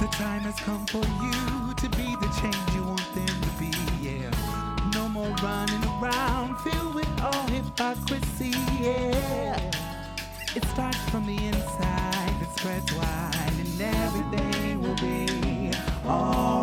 The time has come for you to be the change you want them to be, yeah. No more running around filled with all hypocrisy, yeah. It starts from the inside, it spreads wide, and everything will be alright.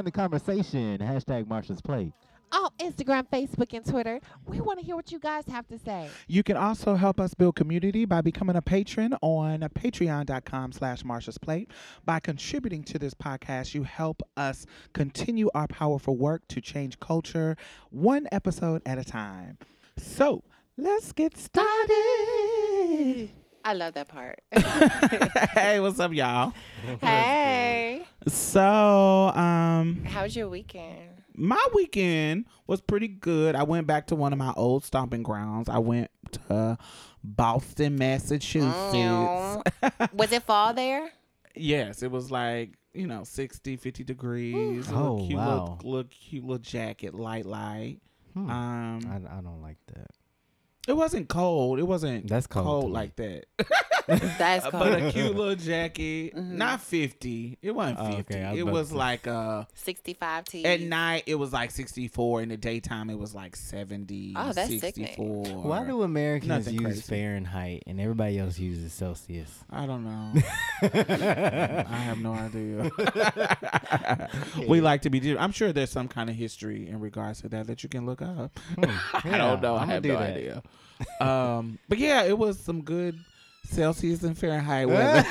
Join the conversation. Hashtag Marsha's Plate. On oh, Instagram, Facebook, and Twitter, we want to hear what you guys have to say. You can also help us build community by becoming a patron on patreon.com slash Marsha's Plate. By contributing to this podcast, you help us continue our powerful work to change culture one episode at a time. So let's get started. I love that part. hey, what's up, y'all? hey, So, um, how was your weekend? my weekend was pretty good. I went back to one of my old stomping grounds. I went to Boston, Massachusetts. Mm. Was it fall there? Yes, it was like, you know, 60, 50 degrees. A Oh, cute wow. little, little cute little jacket, light, light. Hmm. Um, I, I don't like that. It wasn't cold. It wasn't That's cold to me. like that. That's but a cute little jacket. Mhm. Not 50. It wasn't Oh, 50. okay, was it was to like uh 65 T. At night, it was like 64. In the daytime, it was like 70, Oh, that's sickening. 64. Why do Americans Nothing use crazy. Fahrenheit and everybody else uses Celsius? I don't know. I have no idea. we like to be. di- I'm sure there's some kind of history in regards to that that you can look up. I don't know. I I'ma have no that. idea. Um, but yeah, it was some good Celsius and Fahrenheit weather.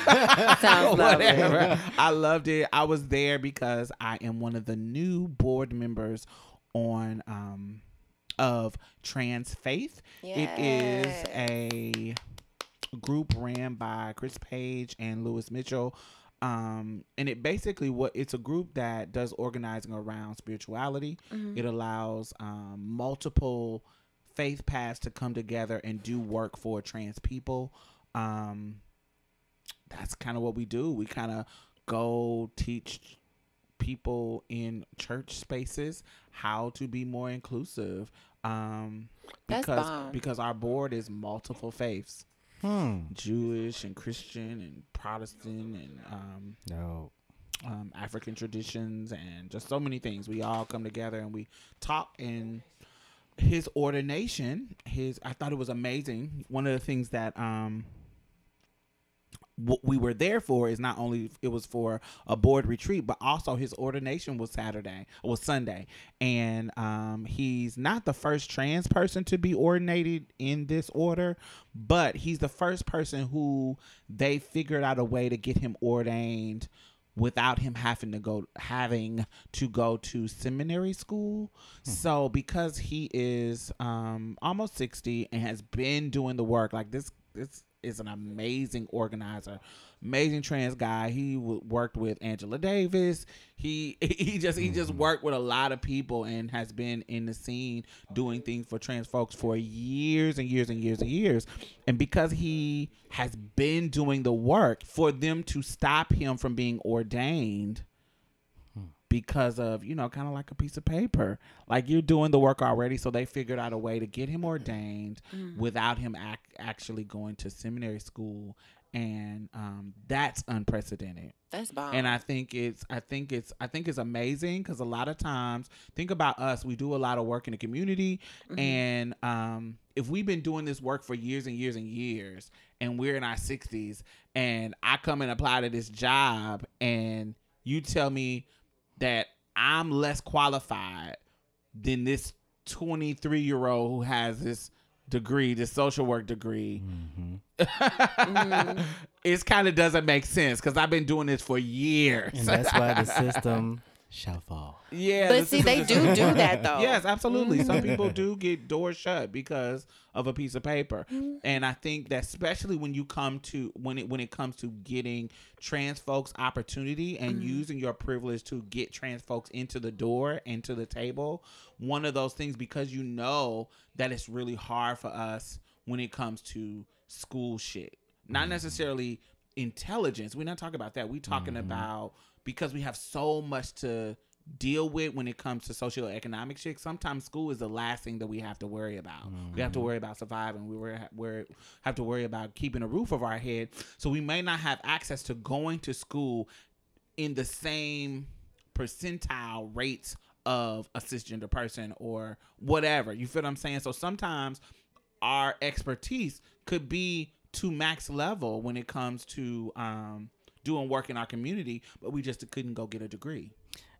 Sounds. Whatever. I loved it. I was there because I am one of the new board members on um of Trans Faith. It is a group ran by Chris Paige and Louis Mitchell. Um, and it basically what it's a group that does organizing around spirituality. Mhm. It allows um, multiple faith paths to come together and do work for trans people. Um, that's kind of what we do. We kind of go teach people in church spaces how to be more inclusive. Um, That's because because our board is multiple faiths, Hmm. Jewish and Christian and Protestant and um, No. um, African traditions and just so many things. We all come together and we talk. And his ordination, his I thought it was amazing. One of the things that um what we were there for is not only it was for a board retreat, but also his ordination was Saturday, was Sunday, and um, he's not the first trans person to be ordinated in this order, but he's the first person who they figured out a way to get him ordained without him having to go having to go to seminary school. So because he is um almost 60 and has been doing the work like this this is an amazing organizer. Amazing trans guy. He w- worked with Angela Davis. He he just he just mm-hmm. worked with a lot of people and has been in the scene doing things for trans folks for years and years and years and years. And because he has been doing the work, for them to stop him from being ordained hmm. because of you know kind of like a piece of paper like you're doing the work already so they figured out a way to get him ordained mm-hmm. without him ac- actually going to seminary school and um, that's unprecedented That's bomb. and I think it's I think it's I think it's amazing because a lot of times think about us we do a lot of work in the community and um, if we've been doing this work for years and years and years and we're in our 60s and I come and apply to this job and you tell me that I'm less qualified than this 23 year old who has this degree, this social work degree. Mm-hmm. Mm-hmm. it kind of doesn't make sense because I've been doing this for years. And that's why the system shall fall. yeah, But the see, they do do that though. Yes, absolutely. Some people do get doors shut because of a piece of paper, Mm-hmm. and I think that especially when you come to when it when it comes to getting trans folks opportunity and Mm-hmm. using your privilege to get trans folks into the door and to the table, one of those things because you know that it's really hard for us when it comes to school shit, not necessarily intelligence. We're not talking about that. We're talking about because we have so much to deal with when it comes to socioeconomic shit. Sometimes school is the last thing that we have to worry about. We have to worry about surviving. We were, we have to worry about keeping a roof over our head. So we may not have access to going to school in the same percentile rates of a cisgender person or whatever. You feel what I'm saying? So sometimes our expertise could be to max level when it comes to um, doing work in our community, but we just couldn't go get a degree.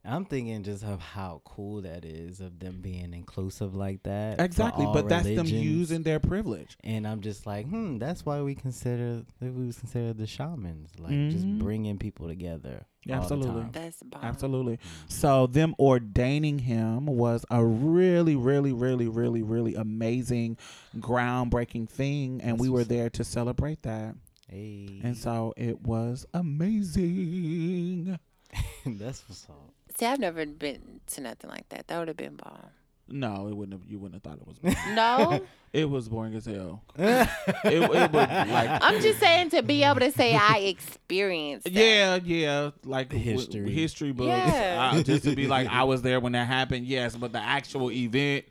I'm thinking just of how cool that is of them being inclusive like that. Exactly, all but that's them using their privilege. And I'm just like, hmm, that's why we consider that we was considered the shamans, like just Mhm. bringing people together. Yeah, absolutely. That's bomb. Absolutely. So them ordaining him was a really, really, really, really, really amazing, groundbreaking thing, and That's we were there to celebrate that. Hey, And so it was amazing. that's what's up. See, I've never been to nothing like that. That would have been bomb. No, it wouldn't have. You wouldn't have thought it was. boring. No, it was boring as hell. it, it was like. I'm just saying to be able to say I experienced. That. Yeah, yeah, like w- History. history books. Yeah. Uh, just to be like, I was there when that happened. Yes, but the actual event,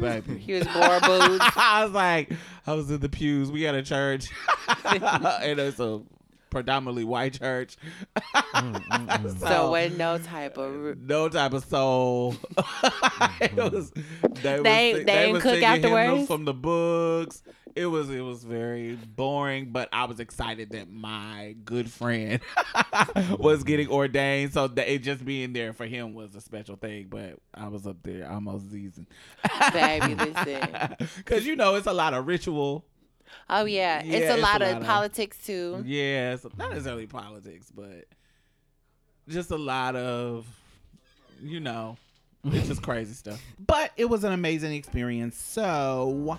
baby. He was more boots. I was like, I was in the pews. We had a church, and it's a predominantly white church. So with no type of. no type of soul. it mm-hmm. was. They, They- was, they didn't was cook afterwards? from the books. It was it was very boring, but I was excited that my good friend was getting ordained. So that it just being there for him was a special thing. But I was up there almost seasoned, Baby, listen. because you know it's a lot of ritual. Oh yeah, Yeah, it's a it's a lot of lot of- politics too. Yeah, it's not necessarily politics, but just a lot of, you know, it's just crazy stuff. But it was an amazing experience. So,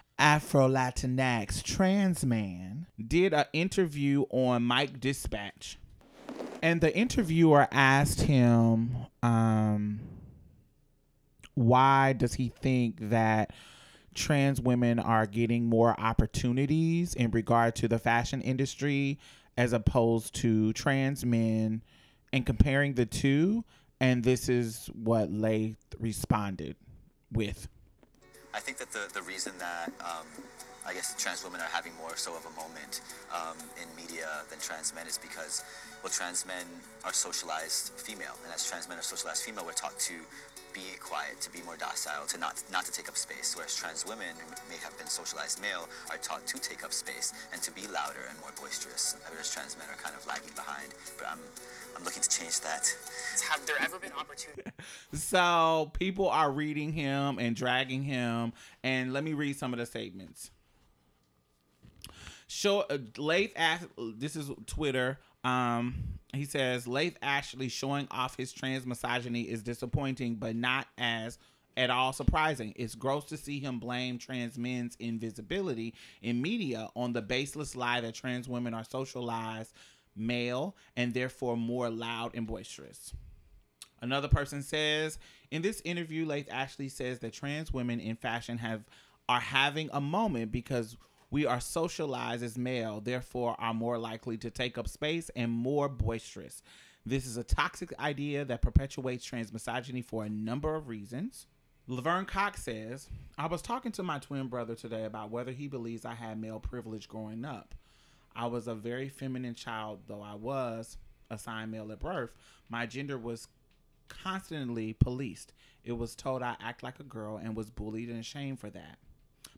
Afro Latinx trans man, did an interview on Mic Dispatch. And the interviewer asked him, um, why does he think that trans women are getting more opportunities in regard to the fashion industry as opposed to trans men and comparing the two and this is what Laith responded with I think that the, the reason that um, I guess trans women are having more so of a moment um, in media than trans men is because, well, trans men are socialized female, and as trans men are socialized female, we're taught to be quiet, to be more docile, to not not to take up space. Whereas trans women who may have been socialized male are taught to take up space and to be louder and more boisterous. Whereas trans men are kind of lagging behind. But I'm I'm looking to change that. Have there ever been opportunities? So people are reading him and dragging him. And let me read some of the statements. Show uh, Laith Ash- this is Twitter. Um, he says Laith Ashley showing off his trans misogyny is disappointing, but not as at all surprising. It's gross to see him blame trans men's invisibility in media on the baseless lie that trans women are socialized male and therefore more loud and boisterous. Another person says in this interview, Laith Ashley says that trans women in fashion have are having a moment because we are socialized as male, therefore are more likely to take up space and more boisterous. This is a toxic idea that perpetuates trans misogyny for a number of reasons. Laverne Cox says, I was talking to my twin brother today about whether he believes I had male privilege growing up. I was a very feminine child, though I was assigned male at birth. My gender was constantly policed. It was told I act like a girl and was bullied and ashamed for that.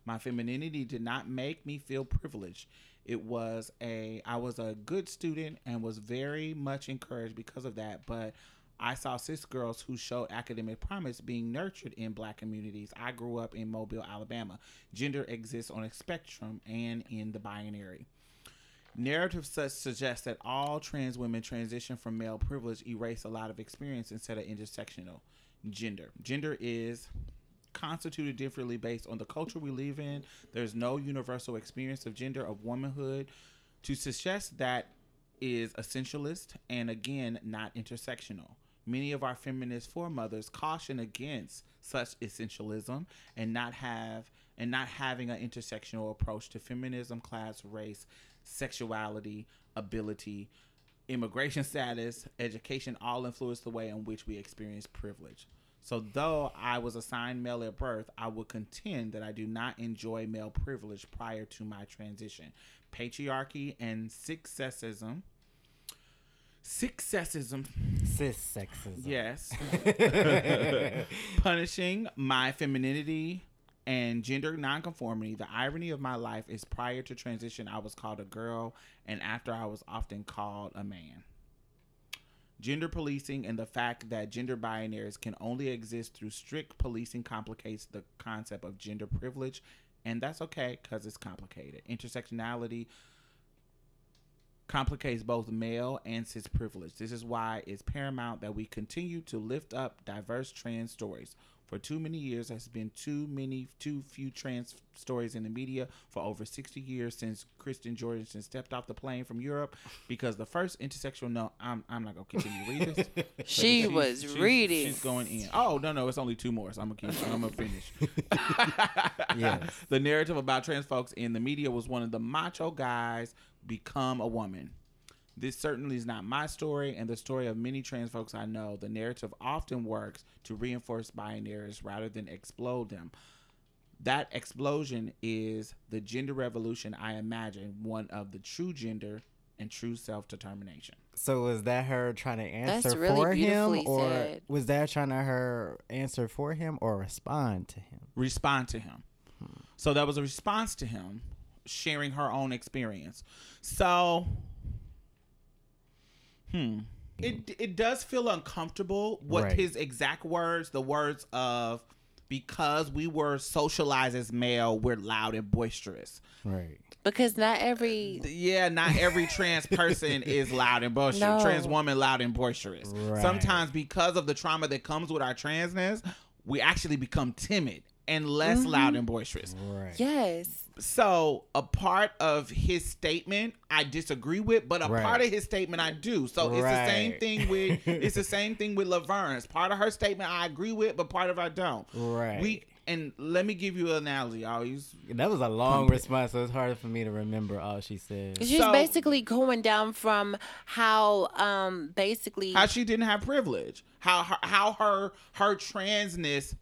My femininity did not make me feel privileged. It was a I was a good student and was very much encouraged because of that, but I saw cis girls who showed academic promise being nurtured in black communities. I grew up in Mobile, Alabama. Gender exists on a spectrum and in the binary. Narrative such suggests that all trans women transition from male privilege erase a lot of experience instead of intersectional gender. Gender is constituted differently based on the culture we live in. There's no universal experience of gender, of womanhood. To suggest that is essentialist and again not intersectional. Many of our feminist foremothers caution against such essentialism and not have and not having an intersectional approach to feminism, class, race, sexuality, ability, immigration status, education all influence the way in which we experience privilege. So, though I was assigned male at birth, I would contend that I do not enjoy male privilege prior to my transition. Patriarchy and sexism. Sexism, Cis sexism. yes. Punishing my femininity and gender nonconformity. The irony of my life is prior to transition, I was called a girl, and after, I was often called a man. Gender policing and the fact that gender binaries can only exist through strict policing complicates the concept of gender privilege, and that's okay because it's complicated. Intersectionality complicates both male and cis privilege. This is why it's paramount that we continue to lift up diverse trans stories. For too many years, there's been too many, too few trans stories in the media for over 60 years since Christine Jorgensen stepped off the plane from Europe because the first intersectional. No, I'm, I'm not gonna continue to read this. She she's- was she's- reading. She's going in. Oh no, no, it's only two more. So I'm gonna keep. I'm gonna finish. Yes. The narrative about trans folks in the media was one of the macho guys become a woman. This certainly is not my story and the story of many trans folks I know. The narrative often works to reinforce binaries rather than explode them. That explosion is the gender revolution I imagine, one of the true gender and true self determination. So was that her trying to answer That's really for him, or said. was that trying to her answer for him, or respond to him? respond to him. Hmm. So that was a response to him sharing her own experience. So hmm it it does feel uncomfortable what Right. his exact words, the words of because we were socialized as male, we're loud and boisterous. Right. Because not every Yeah, not every trans person is loud and boisterous. No. Trans woman loud and boisterous. Right. Sometimes because of the trauma that comes with our transness, we actually become timid and less Mm-hmm. loud and boisterous. Right. yes. So a part of his statement I disagree with, but a Right. part of his statement I do. So it's the same thing with it's the same thing with Laverne's. Part of her statement I agree with, but part of I don't. Right. We and let me give you an analogy. I always That was a long response, so it's hard for me to remember all she said. She's So- basically going down from how um basically how she didn't have privilege how her, how her her transness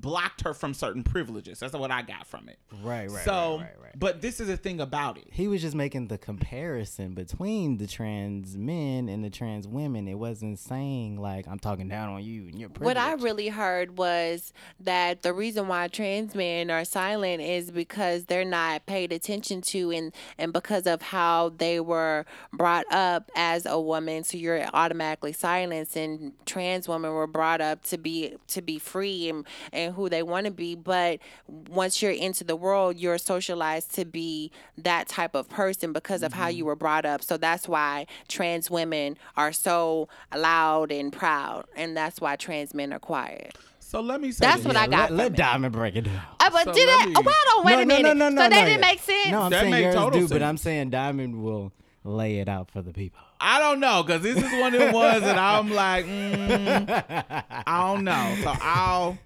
blocked her from certain privileges. That's what I got from it. Right, right, so, right, right, right. but this is the thing about it. He was just making the comparison between the trans men and the trans women. It wasn't saying like I'm talking down on you and your privilege. What I really heard was that the reason why trans men are silent is because they're not paid attention to and and because of how they were brought up as a woman so you're automatically silenced and trans women were brought up to be to be free and, and who they want to be but once you're into the world you're socialized to be that type of person because of how you were brought up so that's why trans women are so loud and proud and that's why trans men are quiet So let me say That's this. what I got Let, let. Diamond break it down. Uh, but So did let it? me- Well, hold on, wait no, a minute. No, no, no, so no, that no. didn't make sense. No, I'm That saying made yours total do, but. I'm saying Diamond will lay it out for the people. I don't know because this is one of the ones that I'm like, mm, I don't know. So I'll.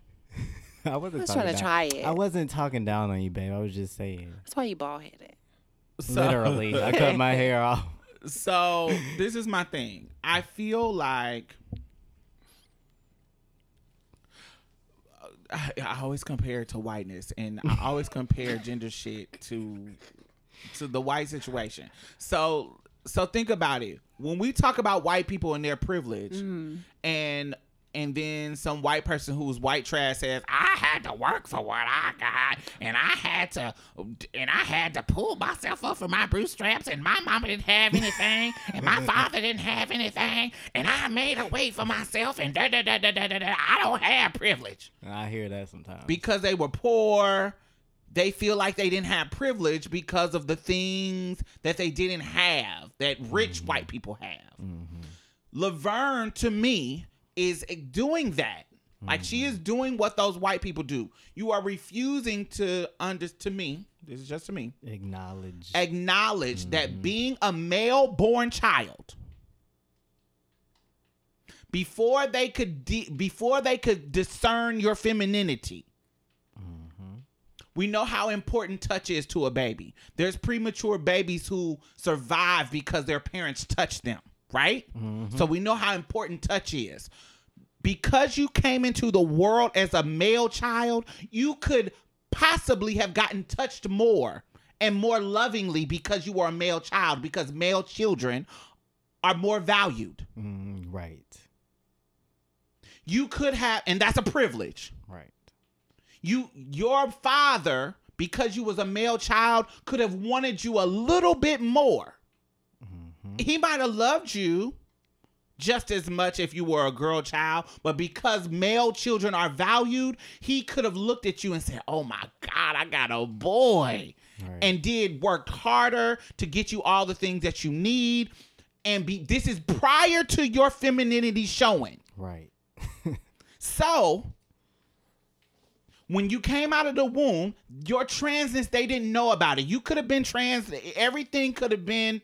I wasn't was trying to down- try it. I wasn't talking down on you, babe. I was just saying. That's why you bald headed. So, Literally, I cut my hair off. So this is my thing. I feel like I, I always compare it to whiteness, and I always compare gender shit to to the white situation. So so think about it. When we talk about white people and their privilege, mm-hmm. and and then some white person who's white trash says, "I had to work for what I got, and I had to, and I had to pull myself up from my bootstraps, and my mama didn't have anything, and my father didn't have anything, and I made a way for myself, and da da da da da da. da. I don't have privilege." I hear that sometimes. because they were poor they feel like they didn't have privilege because of the things that they didn't have that rich mm-hmm. white people have mm-hmm. laverne to me is doing that. Like she is doing what those white people do. You are refusing to under to me this is just to me Acknowledge. acknowledge mm-hmm. that being a male born child before they could de- before they could discern your femininity. Mm-hmm. We know how important touch is to a baby. There's premature babies who survive because their parents touch them right so we know how important touch is because you came into the world as a male child, you could possibly have gotten touched more and more lovingly because you were a male child, because male children are more valued. Mm, right. You could have, and that's a privilege. Right. You, your father, because you was a male child, could have wanted you a little bit more. Mm-hmm. He might have loved you just as much if you were a girl child, but because male children are valued, he could have looked at you and said, "Oh my God, I got a boy," Right. and did work harder to get you all the things that you need. And be this is prior to your femininity showing. Right. So, when you came out of the womb, your transness, they didn't know about it. You could have been trans. Everything could have been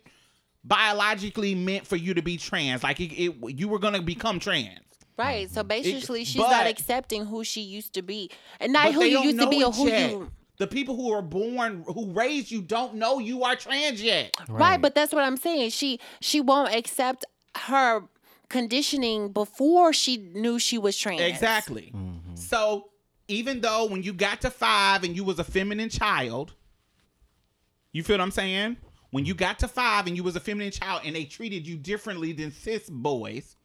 biologically meant for you to be trans. Like it, it you were going to become trans. Right. So basically, she's not accepting who she used to be, and not But who you used to be or who yet. you. The people who are born, who raised you, don't know you are trans yet. Right. But that's what I'm saying. She she won't accept her conditioning before she knew she was trans. Exactly. Mm-hmm. So even though when you got to five and you was a feminine child, you feel what I'm saying? When you got to five and you was a feminine child and they treated you differently than cis boys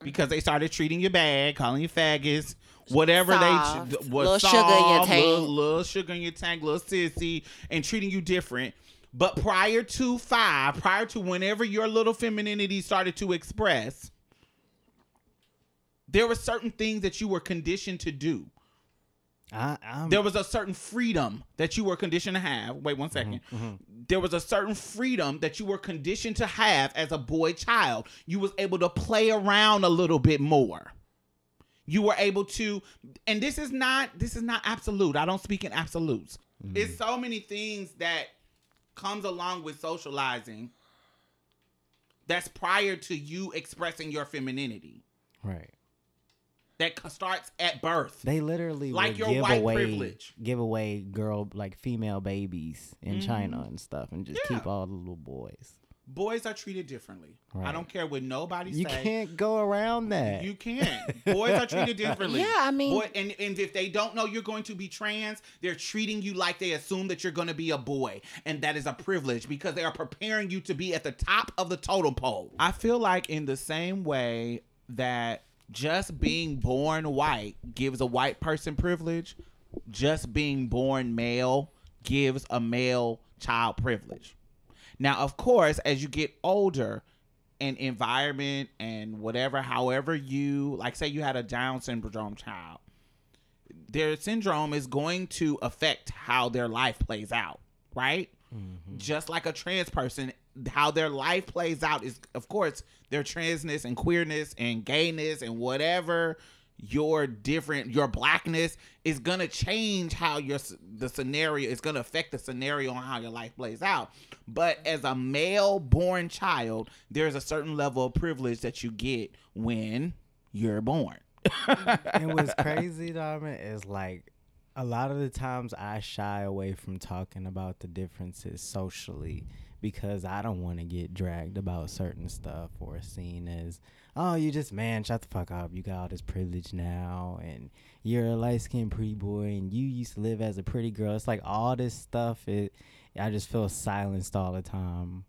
because they started treating you bad, calling you faggots, whatever Soft. they was Little sugar in your tank. Little, little sugar in your tank, little sissy, and treating you different. But prior to five, prior to whenever your little femininity started to express, there were certain things that you were conditioned to do. I, There was a certain freedom that you were conditioned to have. Wait one second. Mm-hmm, mm-hmm. There was a certain freedom that you were conditioned to have as a boy child. You was able to play around a little bit more. You were able to and this is not this is not absolute. I don't speak in absolutes. Mm-hmm. It's so many things that comes along with socializing that's prior to you expressing your femininity. right. That starts at birth. They literally Like your give white away privilege. give away girl like female babies in China and stuff, and just Mm-hmm. Yeah. keep all the little boys. boys are treated differently. I don't care what nobody You say. can't go around that. You can't. Boys are treated differently. Yeah, I mean- Boy, and, and if they don't know you're going to be trans, they're treating you like they assume that you're going to be a boy. And that is a privilege because they are preparing you to be at the top of the totem pole. I feel like, in the same way that just being born white gives a white person privilege, just being born male gives a male child privilege. Now, of course, as you get older and environment and whatever, however you like, say you had a Down syndrome child, their syndrome is going to affect how their life plays out, right? Mm-hmm. Just like a trans person, how their life plays out is, of course, their transness and queerness and gayness and whatever your different your blackness is gonna change how your the scenario is gonna affect the scenario on how your life plays out. But as a male born child, there's a certain level of privilege that you get when you're born. and what's crazy, Darman, is like a lot of the times I shy away from talking about the differences socially because I don't want to get dragged about certain stuff or seen as, oh, you just man, shut the fuck up. You got all this privilege now, and you're a light skinned pretty boy, and you used to live as a pretty girl. It's like all this stuff. It, I just feel silenced all the time.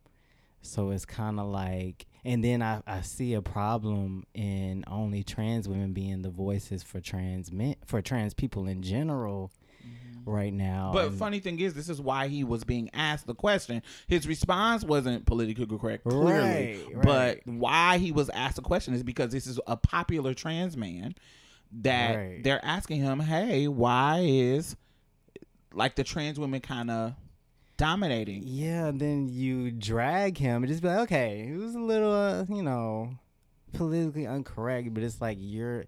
So it's kind of like, and then I, I see a problem in only trans women being the voices for trans men, for trans people in general mm-hmm. right now. But And- funny thing is, this is why he was being asked the question. His response wasn't politically correct, clearly. Right, But why he was asked the question is because this is a popular trans man that Right. they're asking him, hey, why is like the trans women kind of dominating? Yeah, then you drag him and just be like, okay, it was a little, uh, you know, politically incorrect, but it's like you're,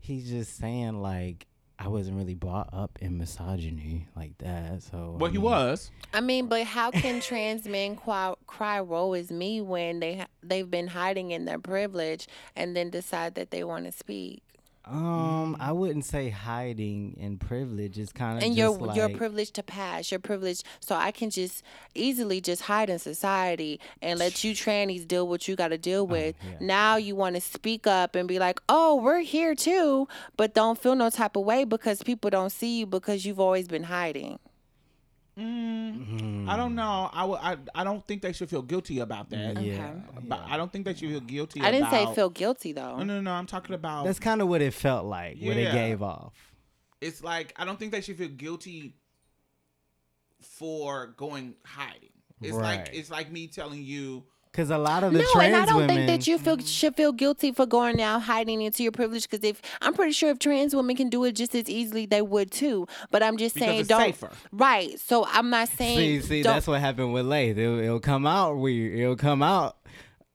he's just saying like, I wasn't really brought up in misogyny like that. So, Well, I he was. I mean, but how can trans men cry, cry "woe is me" when they they've been hiding in their privilege and then decide that they want to speak? Um, I wouldn't say hiding in privilege. is kind of and just you're like, you're privileged to pass. You're privileged, so I can just easily just hide in society and let you trannies deal what you got to deal with. yeah. Now you want to speak up and be like, "Oh, we're here too," but don't feel no type of way because people don't see you because you've always been hiding. Mm. I don't know. I, w- I, I don't think they should feel guilty about that. Mm. Yeah, But I don't think they should feel guilty I didn't say feel guilty though. No, no, no. I'm talking about. That's kind of what it felt like. What Yeah. it gave off. it's like I don't think they should feel guilty for going hiding. It's like it's like me telling you Because a lot of the no, trans and I don't women, think that you feel should feel guilty for going out hiding into your privilege. Because if I'm pretty sure if trans women can do it just as easily, they would too. But I'm just Because saying, it's don't. safer. Right. So I'm not saying. see, see, don't- that's what happened with Laith. It'll, it'll come out weird. It'll come out.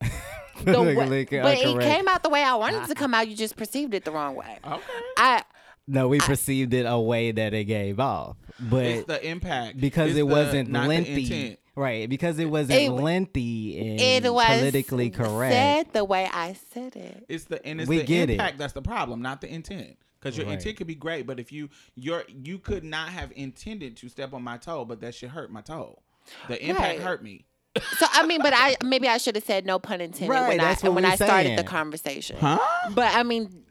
the way- but it came out the way I wanted it ah. to come out. You just perceived it the wrong way. okay. I No, we perceived it a way that it gave off, but It's the impact because It's it wasn't the lengthy, right? Because it wasn't It- lengthy and it was politically correct. said the way I said it. It's the and it's We the get it. impact that's the problem, not the intent. Because your Right. intent could be great, but if you your you could not have intended to step on my toe, but that should hurt my toe. The impact Right. hurt me. So I mean, but I maybe I should have said no pun intended Right, when I when we I started the conversation. Huh? But I mean,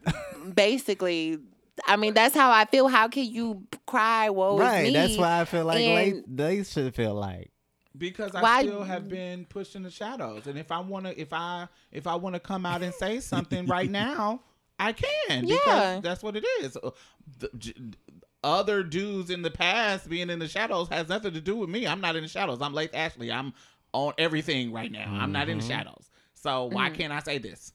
basically, I mean that's how I feel. How can you cry? Woe is right. me? That's why I feel like and- they, they should feel like. because I Why- still have been pushed in the shadows. And if I want to, if I if I want to come out and say something right now, I can. Yeah. Because that's what it is. Uh, the- j- other dudes in the past being in the shadows has nothing to do with me. I'm not in the shadows. I'm Laith Ashley. I'm on everything right now. I'm not in Mm-hmm. the shadows. So why Mm. can't I say this?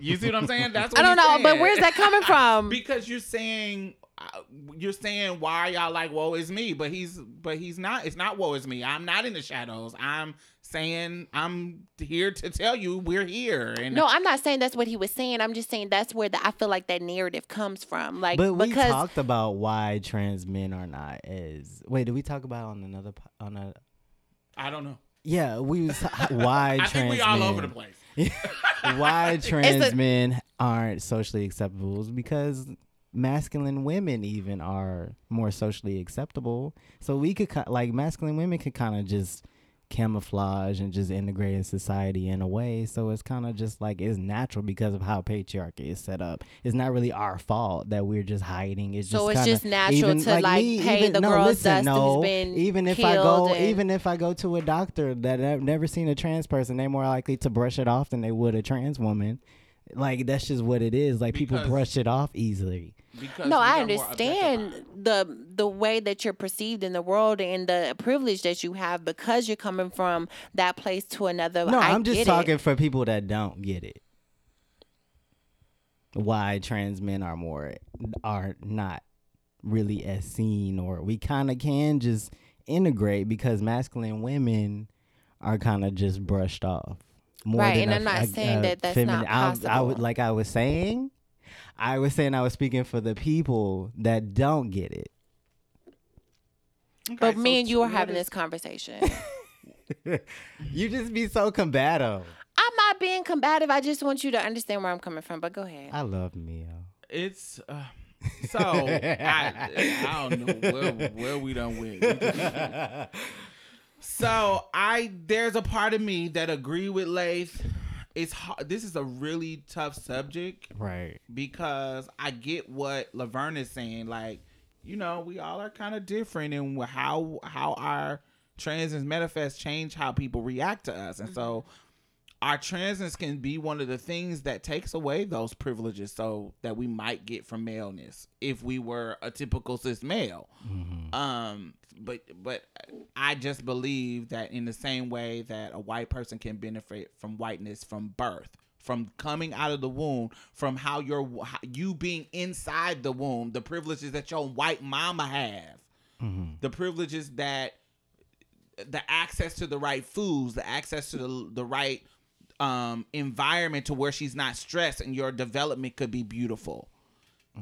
You see what I'm saying? That's what I don't he's know, but where's that coming from? because you're saying uh, you're saying why y'all like woe is me but he's but he's not it's not woe is me i'm not in the shadows i'm saying i'm here to tell you we're here and No, I'm not saying that's what he was saying. I'm just saying that's where the, I feel like that narrative comes from. Like But we because talked about why trans men are not as. Wait, did we talk about it on another on a? i don't know Yeah, we was why i trans think we all men, over the place why trans a- men aren't socially acceptable is because masculine women even are more socially acceptable. So we could like masculine women could kind of just camouflage and just integrate in society in a way. So it's kind of just like it's natural because of how patriarchy is set up. It's not really our fault that we're just hiding. It's So just it's kinda- just natural even, to, like, pay the girls listen, dust no, even if I go, and- even if I go to a doctor that I've never seen a trans person, they're more likely to brush it off than they would a trans woman. Like that's just what it is. Like people brush it off easily. Because no, I understand the the way that you're perceived in the world and the privilege that you have because you're coming from that place to another. No, I I'm just talking It. for people that don't get it. Why trans men are more are not really as seen, or we kind of can just integrate because masculine women are kind of just brushed off. More Right, than and a- I'm not a- saying a that that's feminine- not I, I would possible. like I was saying. I was saying I was speaking for the people that don't get it. But Okay, me and you are having is- this conversation. You just be so combative. I'm not being combative. I just want you to understand where I'm coming from. But go ahead. I love Mio. It's uh, so I, I don't know where where we done went. We just- so I there's a part of me that agree with Laith. It's hard. This is a really tough subject Right. because I get what Laverne is saying. Like, you know, we all are kind of different in how how our transness manifest change how people react to us, and so mm-hmm. Our transness can be one of the things that takes away those privileges, so that we might get from maleness if we were a typical cis male. Um, but but I just believe that in the same way that a white person can benefit from whiteness from birth, from coming out of the womb, from how you're how you being inside the womb, the privileges that your white mama have, the privileges that the access to the right foods, the access to the the right um environment to where she's not stressed and your development could be beautiful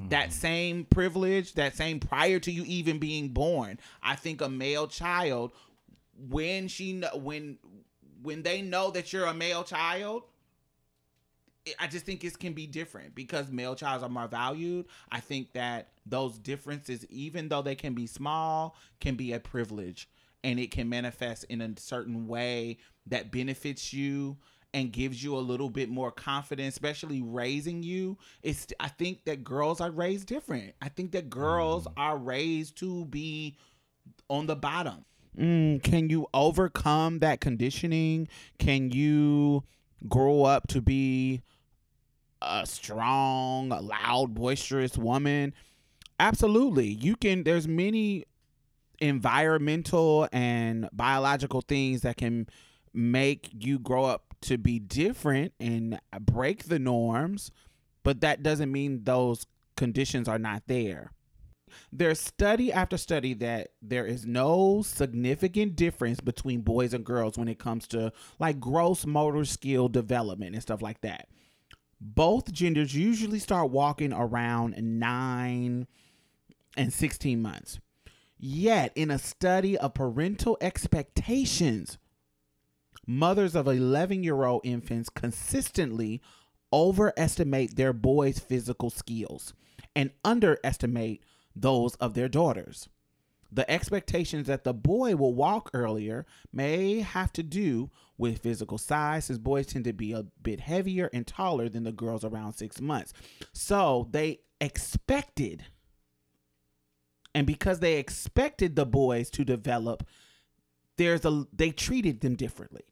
that same privilege, that same prior to you even being born. I think a male child, when she when when they know that you're a male child, I just think it can be different because male childs are more valued. I think that those differences, even though they can be small, can be a privilege and it can manifest in a certain way that benefits you and gives you a little bit more confidence, especially raising you. It's I think that girls are raised different. I think that girls are raised to be on the bottom. Mm, can you overcome that conditioning? Can you grow up to be a strong, loud, boisterous woman? Absolutely. You can there's many environmental and biological things that can make you grow up to be different and break the norms, but that doesn't mean those conditions are not there. There's study after study that there is no significant difference between boys and girls when it comes to like gross motor skill development and stuff like that. Both genders usually start walking around 9 and 16 months. Yet, in a study of parental expectations, mothers of 11 year old infants consistently overestimate their boys' physical skills and underestimate those of their daughters. The expectations that the boy will walk earlier may have to do with physical size, as boys tend to be a bit heavier and taller than the girls around six months. So they expected, and because they expected the boys to develop, there's a they treated them differently.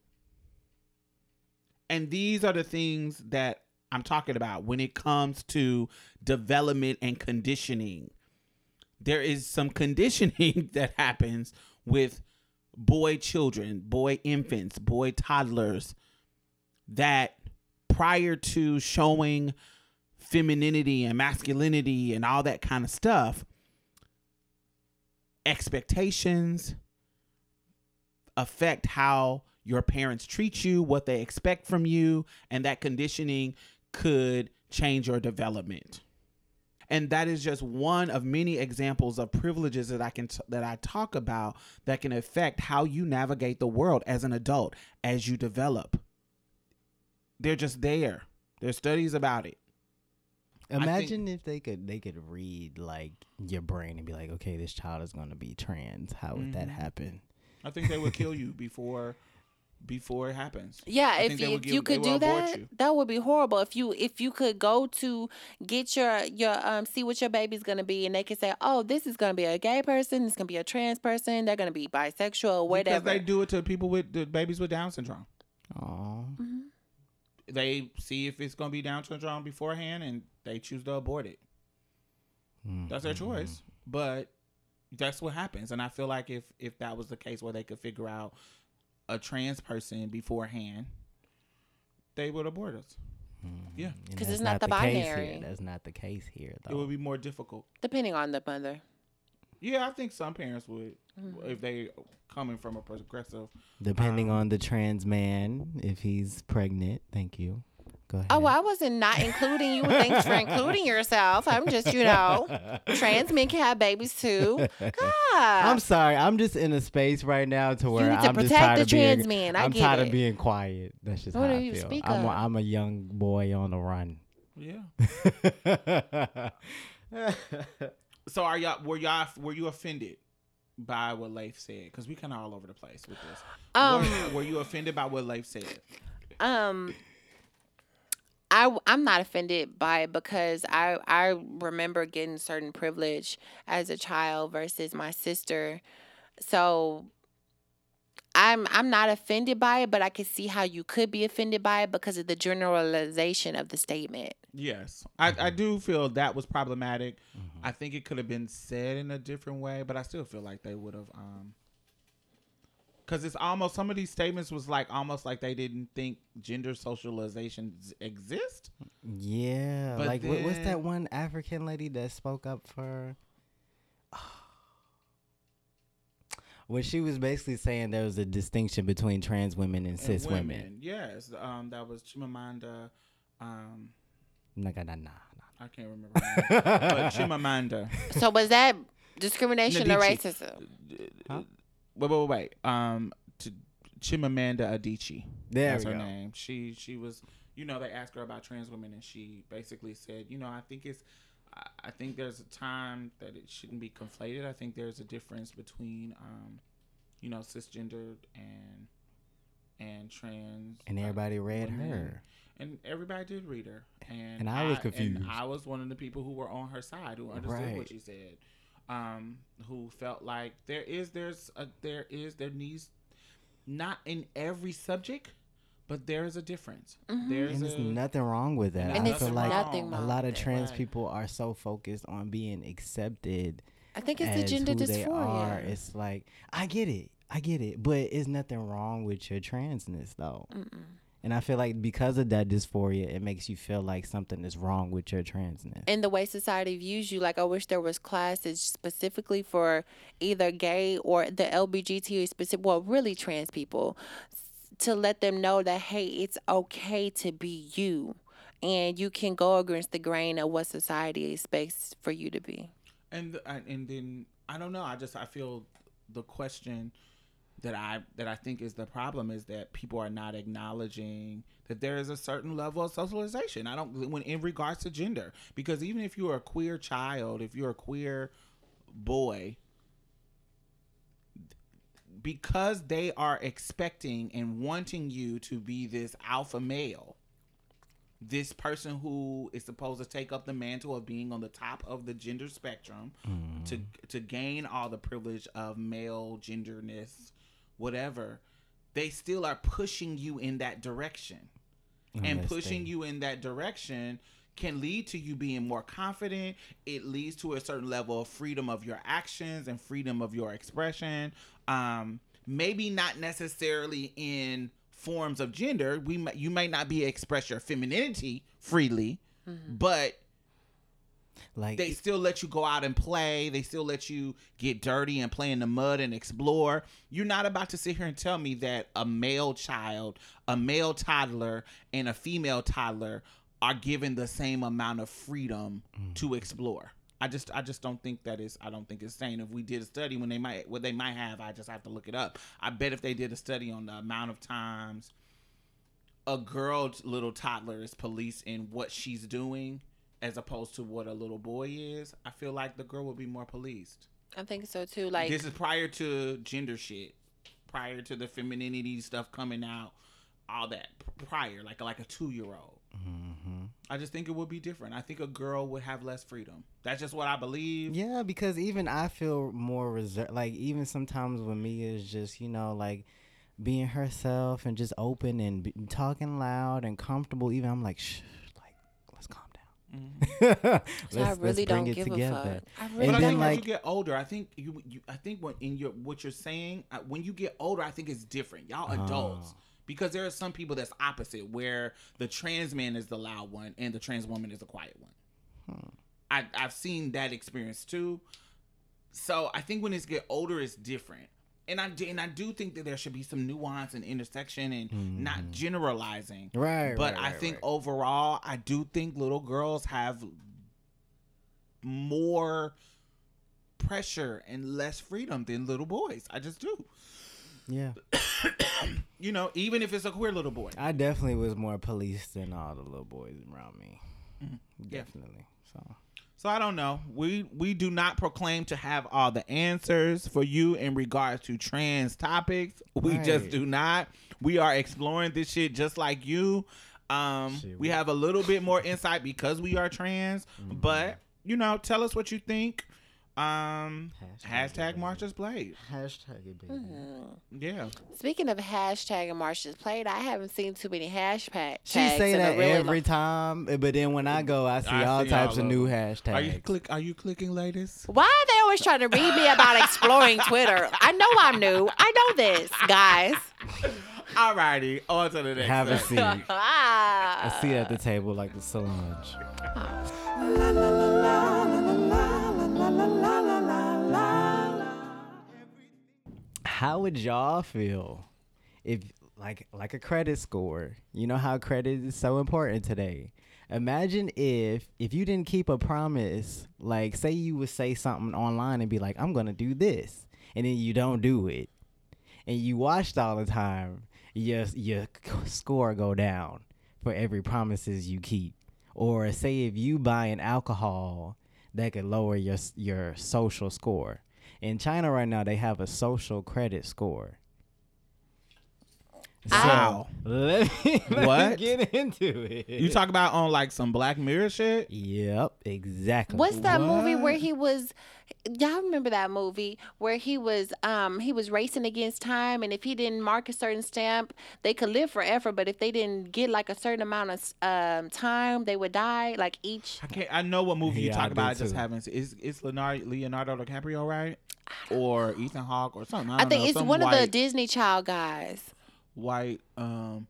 And these are the things that I'm talking about when it comes to development and conditioning. There is some conditioning that happens with boy children, boy infants, boy toddlers that prior to showing femininity and masculinity and all that kind of stuff, expectations affect how your parents treat you, what they expect from you, and that conditioning could change your development. And that is just one of many examples of privileges that I can t- that I talk about that can affect how you navigate the world as an adult as you develop. They're just there. There's studies about it. think- Imagine if they could they could read like your brain and be like, okay, this child is going to be trans. How would that Mhm. happen? I think they would kill you before before it happens. Yeah, I if you, if give- you could do that, you. that would be horrible. If you if you could go to get your your um see what your baby's gonna be, and they could say, oh, this is gonna be a gay person, this is gonna be a trans person, they're gonna be bisexual, whatever. Because they do it to people with the babies with Down syndrome. Aw. They see if it's gonna be Down syndrome beforehand, and they choose to abort it. That's their choice, but that's what happens. And I feel like if if that was the case where they could figure out a trans person beforehand, they would abort us. Yeah, because it's not the case binary. here. That's not the case here, it would be more difficult. Depending on the mother. Yeah, I think some parents would if they coming from a progressive. Depending um, on the trans man, if he's pregnant. Thank you. Go ahead. Oh, well, I wasn't not including you. Thanks for including yourself. I'm just, you know, trans men can have babies too. God. I'm sorry. I'm just in a space right now to where need to I'm just protect tired the of being. trans men. I am get tired it. of being quiet. That's just What how do I you feel. speak I'm, a, of? I'm a young boy on the run. Yeah. So are y'all were y'all were you offended by what Laith said? Because we kind of all over the place with this. Um, were, were you offended by what Laith said? um I I'm not offended by it because I I remember getting certain privilege as a child versus my sister. So I'm I'm not offended by it, but I can see how you could be offended by it because of the generalization of the statement. Yes, I, I do feel that was problematic. I think it could have been said in a different way, but I still feel like they would have. um because it's almost some of these statements was like almost like they didn't think gender socialization z- exist. Yeah, But like what, what's then- that one African lady that spoke up for? Well, she was basically saying there was a distinction between trans women and And cis women. Yes, um, that was Chimamanda. Um, Nah, nah, nah, nah. I can't remember, but Chimamanda. So was that discrimination or racism? Huh? Wait, wait, wait. Um, to Chimamanda Adichie. There That's her go. name. She she was, you know, they asked her about trans women, and she basically said, you know, I think it's, I, I think there's a time that it shouldn't be conflated. I think there's a difference between, um, you know, cisgendered and and trans. And everybody read women. her. And everybody did read her, and, And I was confused. I was one of the people who were on her side, who understood Right. what she said, um, who felt like there is, there's, a, there is, there needs, not in every subject, but there is a difference. There's And there's a, nothing wrong with that. And I it's feel like nothing a lot of trans right. people are so focused on being accepted I think it's the as gender who they are. dysphoria. It's like I get it, I get it, but it's nothing wrong with your transness though. And I feel like because of that dysphoria, it makes you feel like something is wrong with your transness. and the way society views you like i wish there was classes specifically for either gay or the lbgt specific well really trans people to let them know that hey it's okay to be you and you can go against the grain of what society expects for you to be and uh, and then I don't know. I just I feel the question that I that I think is the problem is that people are not acknowledging that there is a certain level of socialization. I don't when in regards to gender because even if you're a queer child, if you're a queer boy, because they are expecting and wanting you to be this alpha male this person who is supposed to take up the mantle of being on the top of the gender spectrum to mm-hmm. to gain all the privilege of male genderness whatever they still are pushing you in that direction. And Unless pushing they- you in that direction can lead to you being more confident. It leads to a certain level of freedom of your actions and freedom of your expression. Um maybe not necessarily in forms of gender. We you may not be express your femininity freely but like they still let you go out and play. They still let you get dirty and play in the mud and explore. You're not about to sit here and tell me that a male child, a male toddler, and a female toddler are given the same amount of freedom mm. to explore. I just I just don't think that is I don't think it's sane. If we did a study when they might what they might have, I just have to look it up. I bet if they did a study on the amount of times a girl little toddler is policed in what she's doing as opposed to what a little boy is, I feel like the girl would be more policed. i think so too like this is prior to gender shit. prior to the femininity stuff coming out, all that prior, like like a two year old. Mm-hmm. I just think it would be different. I think a girl would have less freedom. That's just what I believe. Yeah, because even I feel more reserved. Like even sometimes with me is just you know like being herself and just open and be, talking loud and comfortable. Even I'm like, shh, like let's calm down. let's, So I let's really bring don't it give together. a fuck. I And really But I then, think like- as you get older, I think you, you I think when in your what you're saying, uh, when you get older, I think it's different. Y'all adults. Oh. Because there are some people that's opposite, where the trans man is the loud one and the trans woman is the quiet one. Hmm. I, I've seen that experience too. So I think when it's get older, it's different. And I and I do think that there should be some nuance and intersection and not generalizing. Mm-hmm. Right, But right, I right, think right. overall, I do think little girls have more pressure and less freedom than little boys. I just do. Yeah, You know, even if it's a queer little boy. I definitely was more police than all the little boys around me. Mm-hmm. Yeah. Definitely. So So I don't know. We we do not proclaim to have all the answers for you in regards to trans topics. We just do not. We are exploring this shit just like you. Um, Shit, we we- have a little bit more insight because we are trans. Mm-hmm. But you know, tell us what you think. Um, Hashtag hashtag it, Blade. hashtag it, baby. Mm-hmm. Yeah. Speaking of hashtag and Marsha's played, I haven't seen too many hashtags. She say that every time, eh, but then when I go, I see I all see types all of of new hashtags. Are you click? Are you clicking, ladies? Why are they always trying to read me about exploring Twitter? I know I'm new. I know this, guys. Alrighty, on to the next. Have a segment. seat. ah. a seat at the table like the Solange. How would y'all feel if like like a credit score? You know how credit is so important today. Imagine if if you didn't keep a promise, like say you would say something online and be like, I'm gonna do this, and then you don't do it. And you watched all the time, your your score go down for every promises you keep. Or say if you buy an alcohol that could lower your your social score. In China right now, they have a social credit score. Wow. So, let me, let me get into it. You talk about on like some Black Mirror shit. Yep, exactly. What's that movie where he was? Y'all remember that movie where he was? Um, he was racing against time, and if he didn't mark a certain stamp, they could live forever. But if they didn't get like a certain amount of um time, they would die. Like each. I can't. I know what movie you Yeah, I talk do about. I just too. haven't. Is is Leonardo Leonardo DiCaprio right? Or Ethan Hawke or something? I, I, think know, it's some one of the Disney Child guys. white. Um,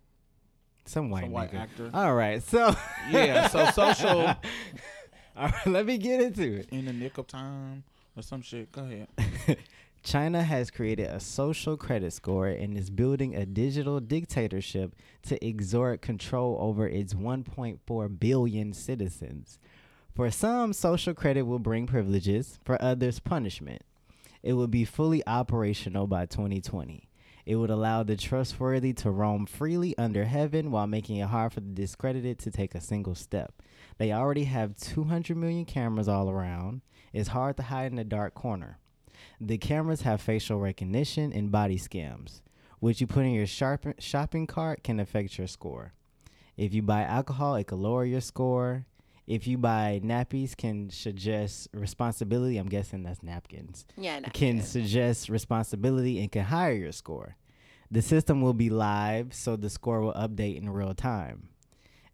some white, some white nigga. actor. All right, so yeah. So social All right, let me get into it. in the nick of time or some shit. Go ahead. China has created a social credit score and is building a digital dictatorship to exert control over its 1.4 billion citizens. For some, social credit will bring privileges, for others, punishment. It would be fully operational by 2020. It would allow the trustworthy to roam freely under heaven while making it hard for the discredited to take a single step. They already have 200 million cameras all around. It's hard to hide in a dark corner. The cameras have facial recognition and body scans. What you put in your shopping cart can affect your score. If you buy alcohol, it can lower your score. If you buy nappies, can suggest responsibility. I'm guessing that's napkins. Yeah, no. Can suggest responsibility and can higher your score. The system will be live, so the score will update in real time.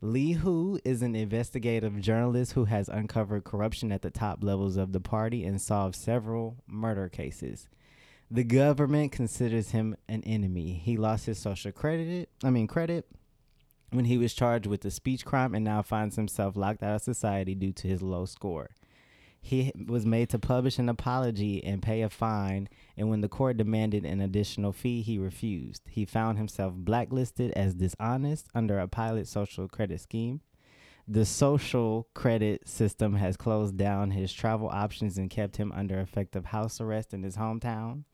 Liu Hu is an investigative journalist who has uncovered corruption at the top levels of the party and solved several murder cases. The government considers him an enemy. He lost his social credit, I mean credit, when he was charged with a speech crime and now finds himself locked out of society due to his low score. He was made to publish an apology and pay a fine, and when the court demanded an additional fee, he refused. He found himself blacklisted as dishonest under a pilot social credit scheme. The social credit system has closed down his travel options and kept him under effective house arrest in his hometown.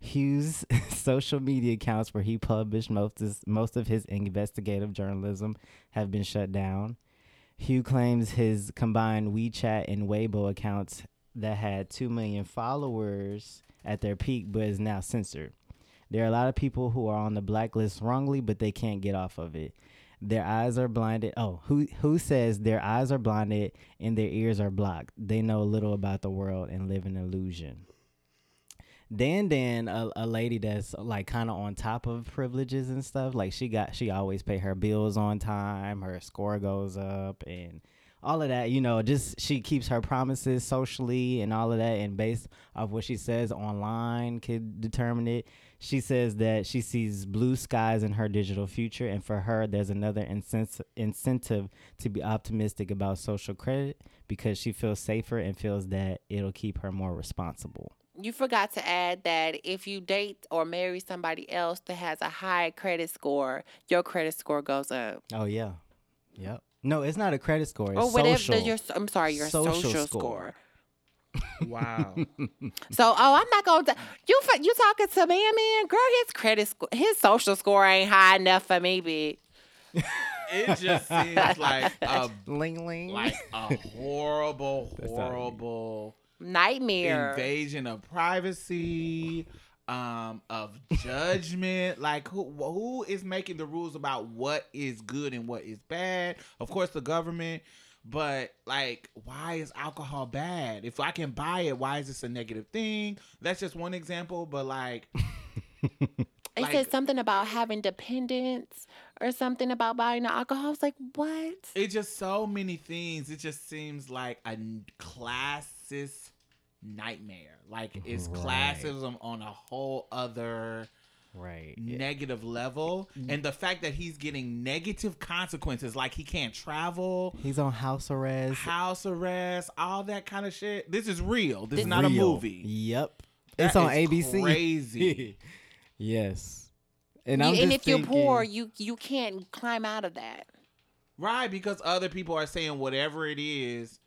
Hu's social media accounts where he published most of, most of his investigative journalism have been shut down. Hu claims his combined WeChat and Weibo accounts that had 2 million followers at their peak but is now censored. There are a lot of people who are on the blacklist wrongly, but they can't get off of it. Their eyes are blinded. Oh, who who says their eyes are blinded and their ears are blocked? They know little about the world and live in illusion. Dan Dan, a, a lady that's like kind of on top of privileges and stuff. Like she got, she always pay her bills on time. Her score goes up and all of that. You know, just she keeps her promises socially and all of that. And based off what she says online, could determine it. She says that she sees blue skies in her digital future, and for her, there's another incentive to be optimistic about social credit because she feels safer and feels that it'll keep her more responsible. You forgot to add that if you date or marry somebody else that has a high credit score, your credit score goes up. Oh yeah, yep. No, it's not a credit score. It's or whatever social. your I'm sorry, your social, Social score. score. Wow. So, oh, I'm not gonna. You you talking to man, man, girl? His credit score, his social score ain't high enough for me, bitch. it just seems like a Ling ling. like a horrible, That's horrible Nightmare. invasion of privacy, um, of judgment. like who who is making the rules about what is good and what is bad? Of course, the government. But like, why is alcohol bad? If I can buy it, why is this a negative thing? That's just one example. But like, It like- said something about having dependence or something about buying the alcohol. I was like, what? it's just so many things. It just seems like a n- classist nightmare. Like it's Right. classism on a whole other right. negative level, mm-hmm. and the fact that he's getting negative consequences, like he can't travel, He's on house arrest. house arrest, all that kind of shit. This is real. This is not a movie. Yep. That it's on is ABC. Crazy. yes. And You- I'm and just if you're poor, you you can't climb out of that. right? Because other people are saying whatever it is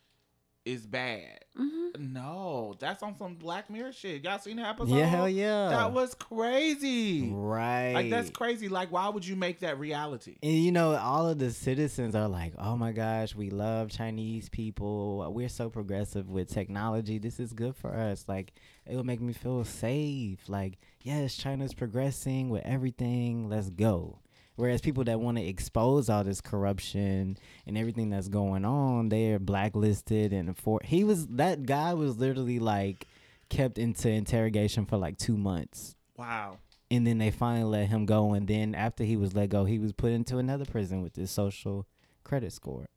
is bad. hmm No, that's on some Black Mirror shit. Y'all seen the episode? yeah, hell yeah. That was crazy. right. Like that's crazy. Like why would you make that reality? And you know, all of the citizens are like, "Oh my gosh, we love Chinese people. We're so progressive with technology. This is good for us. Like, it will make me feel safe. Like, yes, China's progressing with everything. Let's go." Whereas people that want to expose all this corruption and everything that's going on, they're blacklisted and for he was that guy was literally like kept into interrogation for like two months Wow. and then they finally let him go and then after he was let go he was put into another prison with this social credit score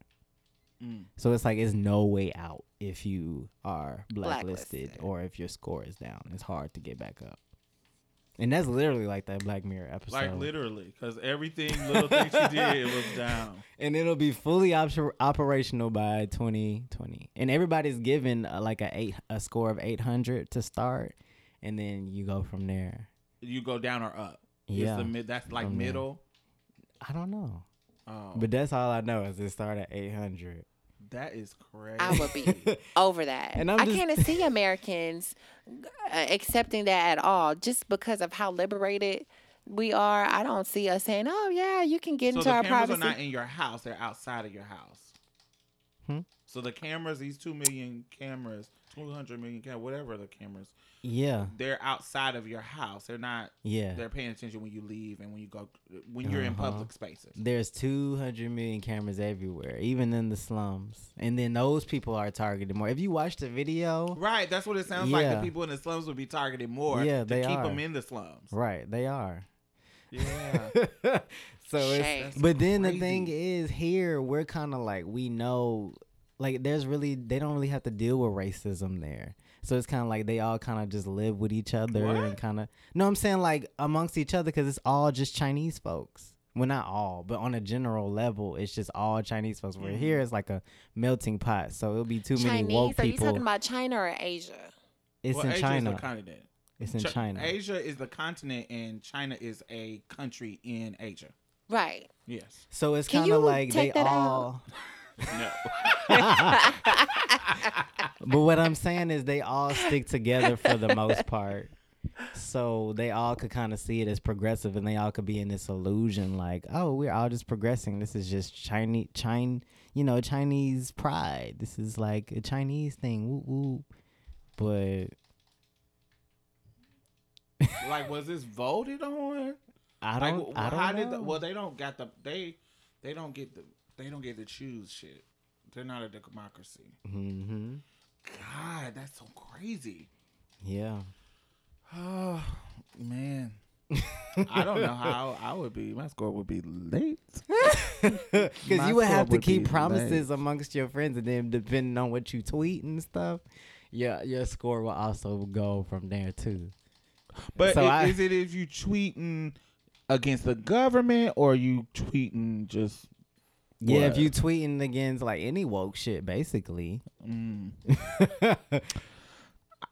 Mm. so it's like it's no way out if you are blacklisted, Blacklisted. or if your score is down it's hard to get back up and that's literally like that black mirror episode Like literally, because everything little thing she did was down. and it'll be fully op- operational by 2020 and everybody's given uh, like a eight a score of 800 to start and then you go from there You go down or up. It's yeah the mid. That's like middle. i don't know Oh, But that's all I know is it started at 800. That is crazy. I would be over that. And I'm I just- can't see Americans uh, accepting that at all, just because of how liberated we are. I don't see us saying, "Oh yeah, you can get so into the our cameras privacy." are not in your house; they're outside of your house. Hmm? So the cameras, these two million cameras, two hundred million cameras, whatever the cameras, Yeah. they're outside of your house. They're not. Yeah. They're paying attention when you leave and when you go when you're in Uh-huh. public spaces. There's 200 million cameras everywhere, even in the slums. And then those people are targeted more. If you watch the video, Right, that's what it sounds like. The people in the slums would be targeted more. Yeah, to they keep are. them in the slums. right, they are. Yeah, so Shame. it's but then the thing is here we're kind of like we know like there's really they don't really have to deal with racism there. So it's kind of like they all kind of just live with each other and kind of No, I'm saying like amongst each other cuz it's all just Chinese folks. Well, not all, but on a general level, it's just all Chinese folks. Where here mm-hmm. it's like a melting pot, so it'll be too many Chinese? woke Are you talking about China or Asia? it's well, in Asia China. is the continent. it's in Chi- China. Asia is the continent, and China is a country in Asia. Right. Yes. So it's kind of you like they take that out? All. No. But what I'm saying is they all stick together for the most part. So they all could kind of see it as progressive and they all could be in this illusion like, oh, we're all just progressing. This is just Chinese Chine you know, Chinese pride. This is like a Chinese thing. Woo woo. But like, was this voted on? I don't. wh- I don't how know. did? The, well, they don't got the they they don't get the they don't get to choose shit. They're not a democracy. hmm God, that's so crazy. Yeah. Oh man. I don't know how I would be. My score would be late. Because you would have to would keep promises late. amongst your friends, and then depending on what you tweet and stuff, yeah, your score will also go from there too. But So i- I- is it if you tweeting against the government or you tweeting just? Yeah, if you tweeting against like any woke shit, basically. Mm,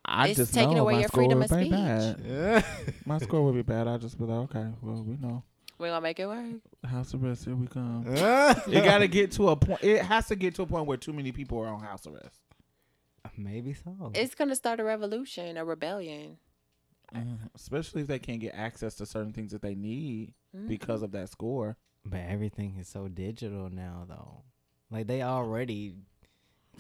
I It's just taking know away my your score freedom would of be speech. bad. My score would be bad. I just be like, okay, well, we know. We're gonna make it work. House arrest, here we come. it got to get to a point. It has to get to a point where too many people are on house arrest. Maybe so. It's gonna start a revolution, a rebellion. Especially if they can't get access to certain things that they need because of that score. But everything is so digital now, though. Like they already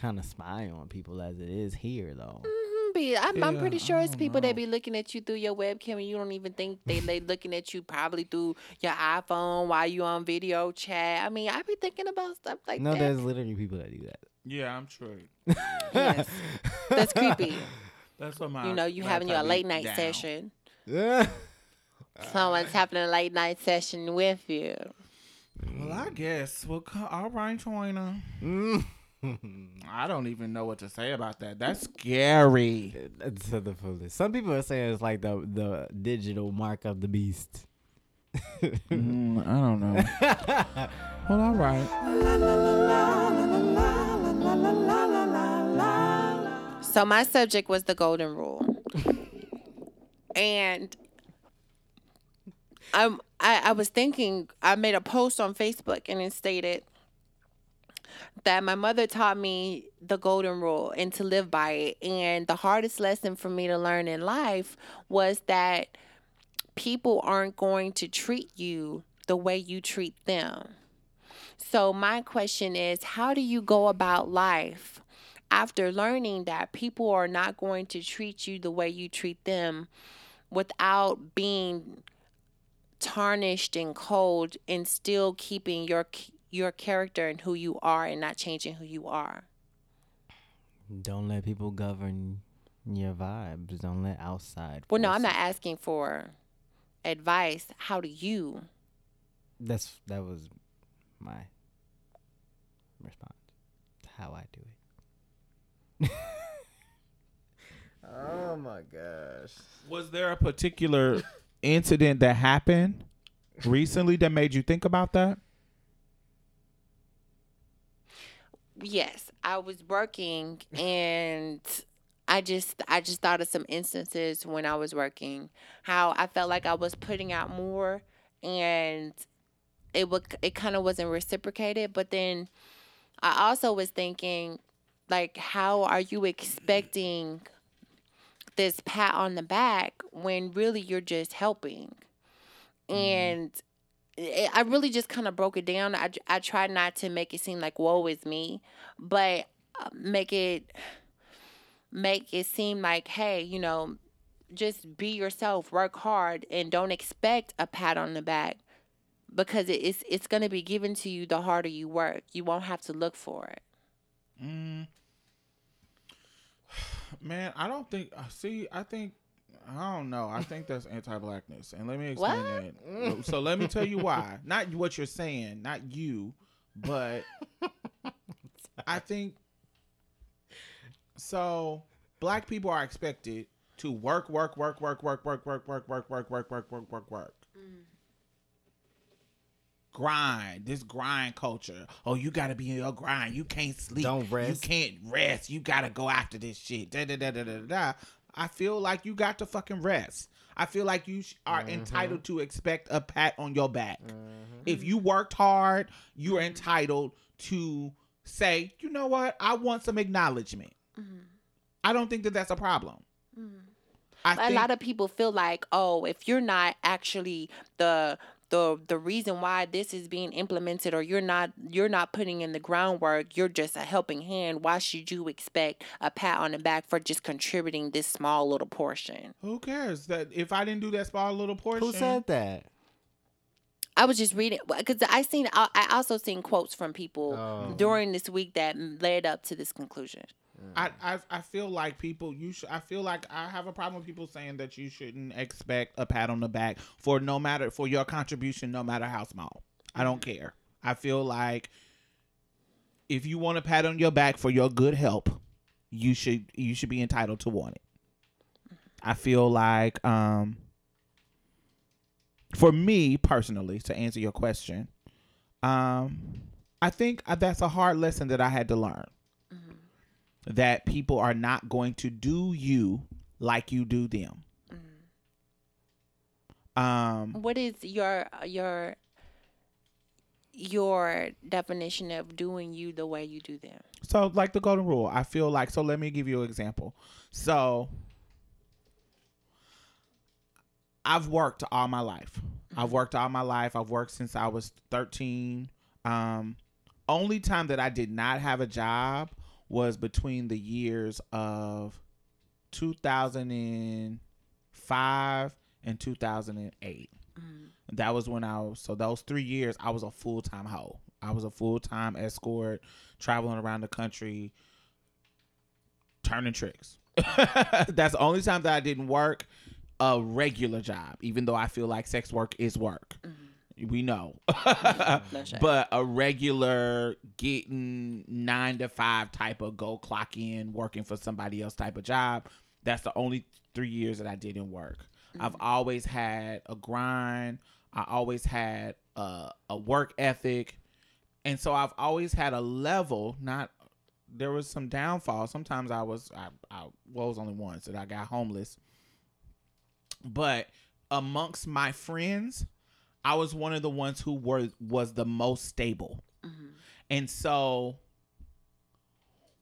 kind of spy on people as it is here, though. Mhm, be- I'm, I'm pretty sure it's people know. that be looking at you through your webcam and you don't even think they they looking at you probably through your iPhone while you on video chat. I mean, I be thinking about stuff like no, that. there's literally people that do that. Yeah, I'm sure. Yes. That's creepy. That's what my You know, you having your late night down. session. Yeah. Someone's having a late night session with you. Well, I guess. Well, co- all right, China. I don't even know what to say about that. That's scary. to the fullest. Some people are saying it's like the the digital mark of the beast. Mm, I don't know. well, all right. So my subject was the golden rule. and I'm I, I was thinking I made a post on Facebook and it stated that my mother taught me the golden rule and to live by it. And the hardest lesson for me to learn in life was that people aren't going to treat you the way you treat them. So, my question is how do you go about life after learning that people are not going to treat you the way you treat them without being tarnished and cold and still keeping your your character and who you are and not changing who you are? Don't let people govern your vibes. Don't let outside. Well, no, I'm not asking for advice. How do you? That's that was my response. That's how I do it. oh my gosh. Was there a particular incident that happened recently that made you think about that? yes i was working and i just i just thought of some instances when i was working how i felt like i was putting out more and it would it kind of wasn't reciprocated but then i also was thinking like how are you expecting this pat on the back when really you're just helping and it, I really just kind of broke it down. I, I tried not to make it seem like woe is me, but uh, make it make it seem like hey, you know, just be yourself, work hard, and don't expect a pat on the back because it's it's gonna be given to you the harder you work. You won't have to look for it. Mm. Man, I don't think. uh, See, I think. I don't know. I think that's anti-blackness, and let me explain What? that. So let me tell you why. Not what you're saying, not you, but I think. So, black people are expected to work, work, work, work, work, work, work, work, work, work, work, work, work, work, work. Grind, this grind culture. Oh, you gotta be in your grind. You can't sleep. Don't rest. You can't rest. You gotta go after this shit. Da da da da da da. I feel like you got to fucking rest. I feel like you sh- are mm-hmm. entitled to expect a pat on your back. Mm-hmm. If you worked hard, you're entitled to say, you know what? I want some acknowledgement. Mm-hmm. I don't think that that's a problem. I a lot of people feel like, oh, if you're not actually the the the reason why this is being implemented or you're not you're not putting in the groundwork you're just a helping hand why should you expect a pat on the back for just contributing this small little portion Who cares that if I didn't do that small little portion? Who said that? i was just reading because i seen I, I also seen quotes from people Oh. during this week that led up to this conclusion I, I I feel like people you should I feel like I have a problem with people saying that you shouldn't expect a pat on the back for no matter for your contribution no matter how small. I don't care. I feel like if you want a pat on your back for your good help, you should you should be entitled to want it. I feel like um for me personally to answer your question, um I think that's a hard lesson that I had to learn that people are not going to do you like you do them. Um, what is your your your definition of doing you the way you do them so like the golden rule, I feel like so let me give you an example. So I've worked all my life. I've worked all my life. I've worked since I was 13. Um only time that I did not have a job was between the years of 2005 and 2008. Mm. That was when I was so those 3 years I was a full-time hoe. I was a full-time escort traveling around the country turning tricks. That's the only time that I didn't work a regular job, even though I feel like sex work is work. Mm-hmm. We know. No but a regular getting nine to five type of go clock in, working for somebody else type of job. That's the only three years that I didn't work. I've mm-hmm. always had a grind. I always had a, a work ethic. And so I've always had a level, not there was some downfall. Sometimes I was I, I well, was only once that I got homeless. But amongst my friends, I was one of the ones who were was the most stable. And so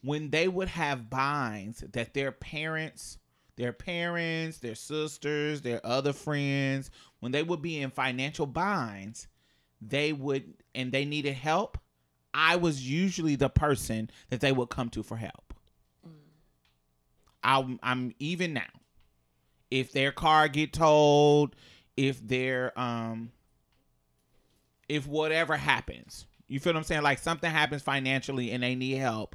when they would have binds that their parents, their parents, their sisters, their other friends, when they would be in financial binds, they would and they needed help, I was usually the person that they would come to for help. I'm, I'm even now. If their car get towed, if their um if whatever happens, you feel what I'm saying? Like something happens financially and they need help,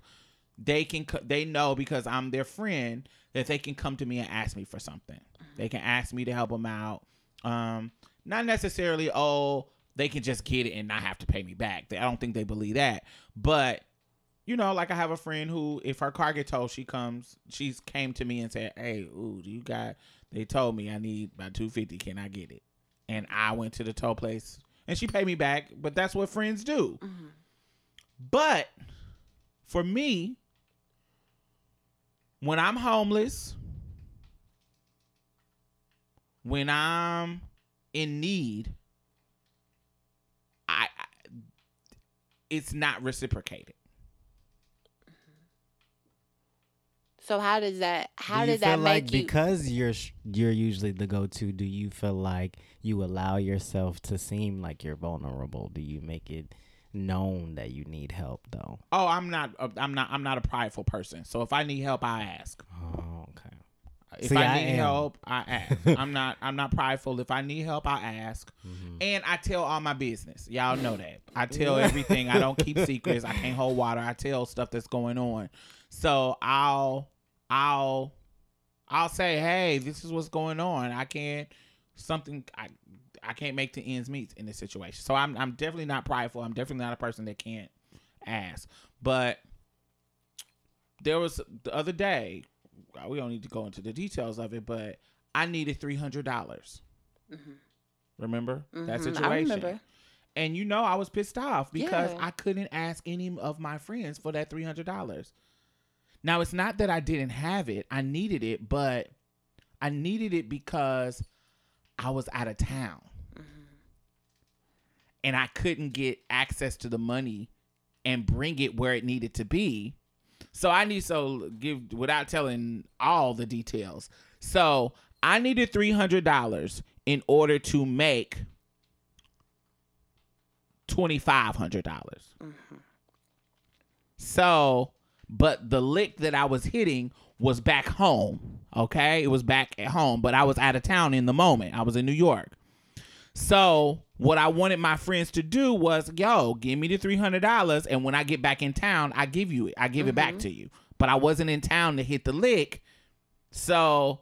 they can they know because I'm their friend that they can come to me and ask me for something. They can ask me to help them out. Um, not necessarily oh they can just get it and not have to pay me back. I don't think they believe that, but you know, like I have a friend who, if her car get towed, she comes, she's came to me and said, "Hey, ooh, you got?" They told me I need about two fifty. Can I get it? And I went to the tow place, and she paid me back. But that's what friends do. Mm-hmm. But for me, when I'm homeless, when I'm in need, I, I it's not reciprocated. So how does that how do you did that feel make like you because you're you're usually the go-to do you feel like you allow yourself to seem like you're vulnerable do you make it known that you need help though Oh, I'm not. uh, I'm not. I'm not a prideful person. So if I need help, I ask. oh okay If See, I I need am. help, I ask. I'm not. I'm not prideful. If I need help, I ask, and I tell all my business. Y'all know that. I tell everything. I don't keep secrets. I can't hold water. I tell stuff that's going on. So I'll, I'll, I'll say, hey, this is what's going on. I can't something. I, I can't make the ends meet in this situation. So I'm, I'm definitely not prideful. I'm definitely not a person that can't ask. But there was the other day we don't need to go into the details of it, but I needed three hundred dollars. Remember that Mhm, situation? I remember. And you know, I was pissed off because Yeah. I couldn't ask any of my friends for that three hundred dollars. Now it's not that I didn't have it; I needed it, but I needed it because I was out of town, mm-hmm. and I couldn't get access to the money and bring it where it needed to be. So I need so give without telling all the details. So I needed three hundred dollars in order to make twenty five hundred dollars. Mm-hmm. So, but the lick that I was hitting was back home. Okay, it was back at home, but I was out of town in the moment. I was in New York. So what I wanted my friends to do was, yo, give me the three hundred dollars, and when I get back in town, I give you it. I give it back mm-hmm. to you. But I wasn't in town to hit the lick, so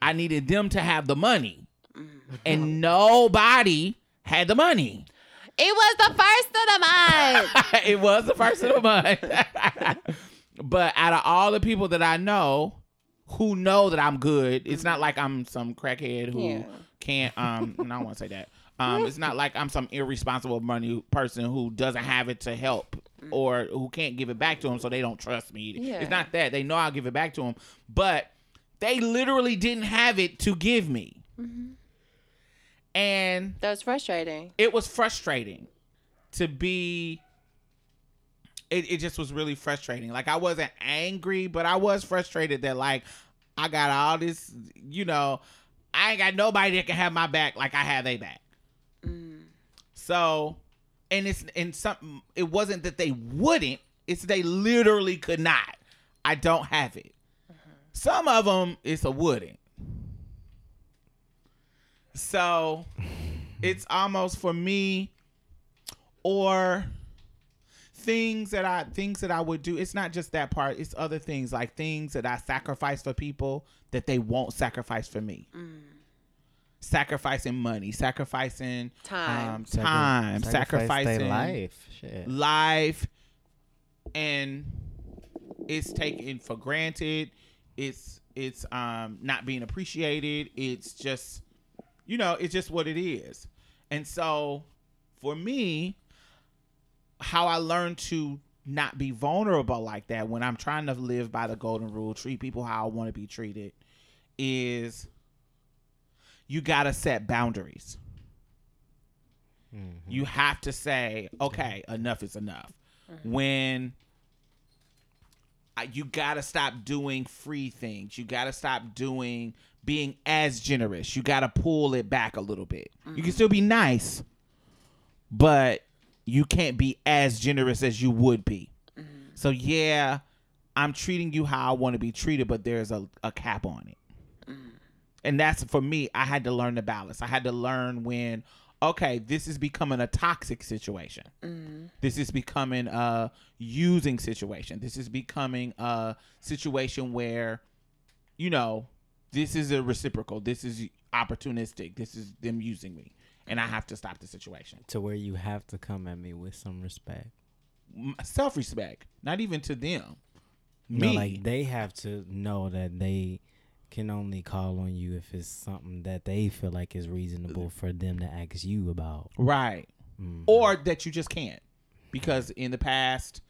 I needed them to have the money, mm-hmm. and nobody had the money. It was the first of the month. it was the first of the month. but out of all the people that I know who know that I'm good, it's not like I'm some crackhead who Yeah. can't um and I don't want to say that. Um it's not like I'm some irresponsible money person who doesn't have it to help or who can't give it back to them so they don't trust me. Yeah. It's not that. They know I'll give it back to them, but they literally didn't have it to give me. And That was frustrating. it was frustrating to be it, it just was really frustrating. Like i wasn't angry but i was frustrated that like i got all this you know i ain't got nobody that can have my back like i have they back. Mm. So and it's and something it wasn't that they wouldn't it's they literally could not. I don't have it. Uh-huh. Some of them it's a wouldn't so it's almost for me or things that I things that I would do. It's not just that part. It's other things like things that I sacrifice for people that they won't sacrifice for me. Sacrificing money, sacrificing Time. um, time, Sacrifice sacrificing life. Shit. life and it's taken for granted it's it's um not being appreciated it's just you know it's just what it is. And so for me how i learned to not be vulnerable like that when i'm trying to live by the golden rule treat people how i want to be treated is you got to set boundaries. Mm-hmm. You have to say, okay, enough is enough. Mm-hmm. When I- you got to stop doing free things, you got to stop doing being as generous. You got to pull it back a little bit. You can still be nice, but you can't be as generous as you would be. So yeah, I'm treating you how I want to be treated, but there's a, a cap on it and that's for me i had to learn the balance i had to learn when okay this is becoming a toxic situation this is becoming a using situation this is becoming a situation where you know this is a reciprocal this is opportunistic this is them using me and i have to stop the situation To where you have to come at me with some respect. Self-respect not even to them No, me like they have to know that they can only call on you if it's something that they feel like is reasonable for them to ask you about. Right. Mhm. Or that you just can't. Because in the past,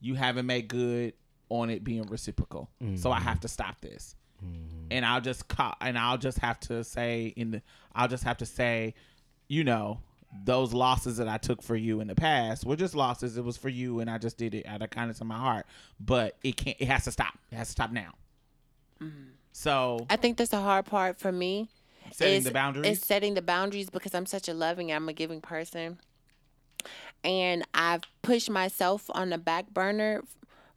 you haven't made good on it being reciprocal. So I have to stop this. Mm-hmm. And I'll just and I'll just have to say in the I'll just have to say, you know, those losses that I took for you in the past were just losses. It was for you and I just did it out of kindness of my heart. But it can't it has to stop. It has to stop now. Mm-hmm. So I think that's the hard part for me. setting is- the boundaries. Is setting the boundaries because I'm such a loving, I'm a giving person. And I've pushed myself on the back burner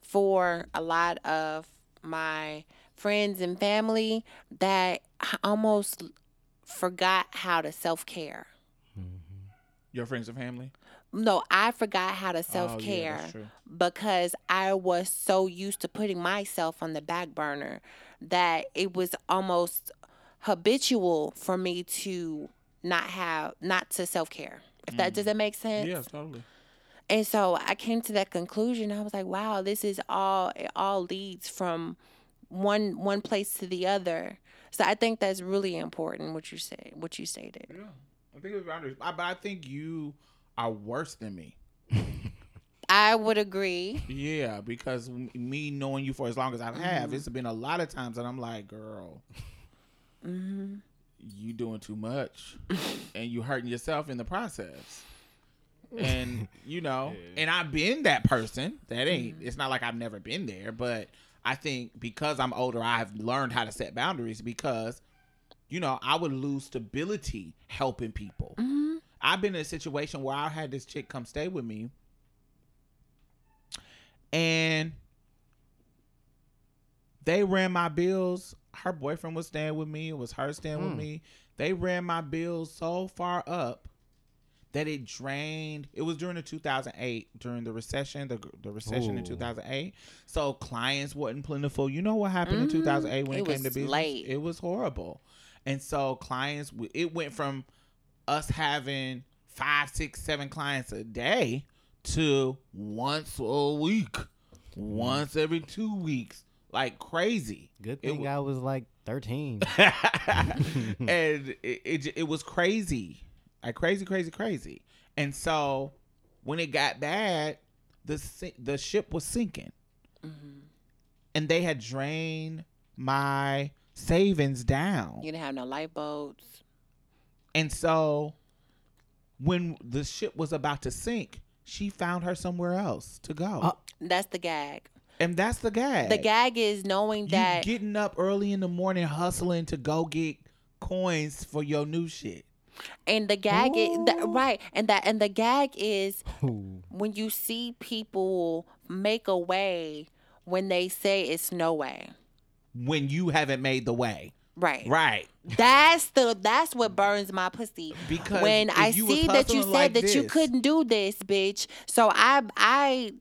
for a lot of my friends and family that I almost forgot how to self care. Mm-hmm. Your friends and family? No, I forgot how to Oh, self yeah, care that's true. because I was so used to putting myself on the back burner that it was almost habitual for me to not have not to self care. If that does mm. that make sense? Yeah, totally. And so I came to that conclusion. I was like, wow, this is all it all leads from one one place to the other. So I think that's really important what you say what you stated. Yeah, I think it's boundaries. I, but I think you are worse than me. I would agree. Yeah, because me knowing you for as long as I have, mm-hmm. it's been a lot of times that I'm like, girl, mm-hmm. you doing too much, and you hurting yourself in the process. And you know, and I've been that person. That ain't. Mm-hmm. It's not like I've never been there, but I think because I'm older, I've learned how to set boundaries because you know, I would lose stability helping people. I've been in a situation where I had this chick come stay with me, and they ran my bills. Her boyfriend was staying with me. It was her staying with Hmm. me. They ran my bills so far up that it drained. It was during the 2008, during the recession, the the recession in 2008. So clients wasn't plentiful. You know what happened in 2008 when Mm-hmm. It it, came to business? late. It was horrible. And so clients, it went from us having five, six, seven clients a day to once a week, once every two weeks, like crazy. Good thing wa- I was like 13. and it, it it was crazy, like crazy, crazy, crazy. And so when it got bad, the the ship was sinking, and they had drained my savings down. You didn't have no lifeboats. And so when the ship was about to sink, she found her somewhere else to go. Uh, That's the gag. and that's the gag. The gag is knowing you that getting up early in the morning hustling to go get coins for your new shit. And the gag is that, right and that and the gag is Ooh. when you see people make a way when they say it's no way. When you haven't made the way. Right. Right. That's the that's what burns my pussy. Because when I see that you said like that you couldn't do this, bitch. So I I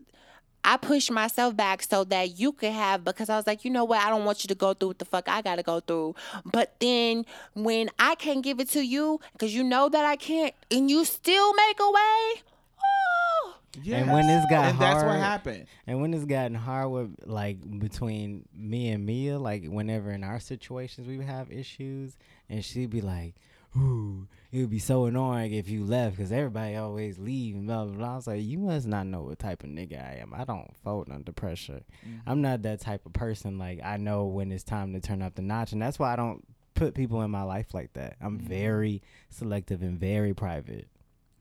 I pushed myself back so that you could have because I was like, you know what, I don't want you to go through what the fuck I gotta go through. But then when I can't give it to you because you know that I can't, and you still make a way. Oh, And when this got and that's what happened. And when it's gotten hard with like between me and Mia, like whenever in our situations we would have issues, and she'd be like, "Ooh, it would be so annoying if you left because everybody always leave." And blah blah blah. I was like, "You must not know what type of nigga I am. I don't fold under pressure. Mm-hmm. I'm not that type of person. Like I know when it's time to turn up the notch, and that's why I don't put people in my life like that. I'm mm-hmm. very selective and very private,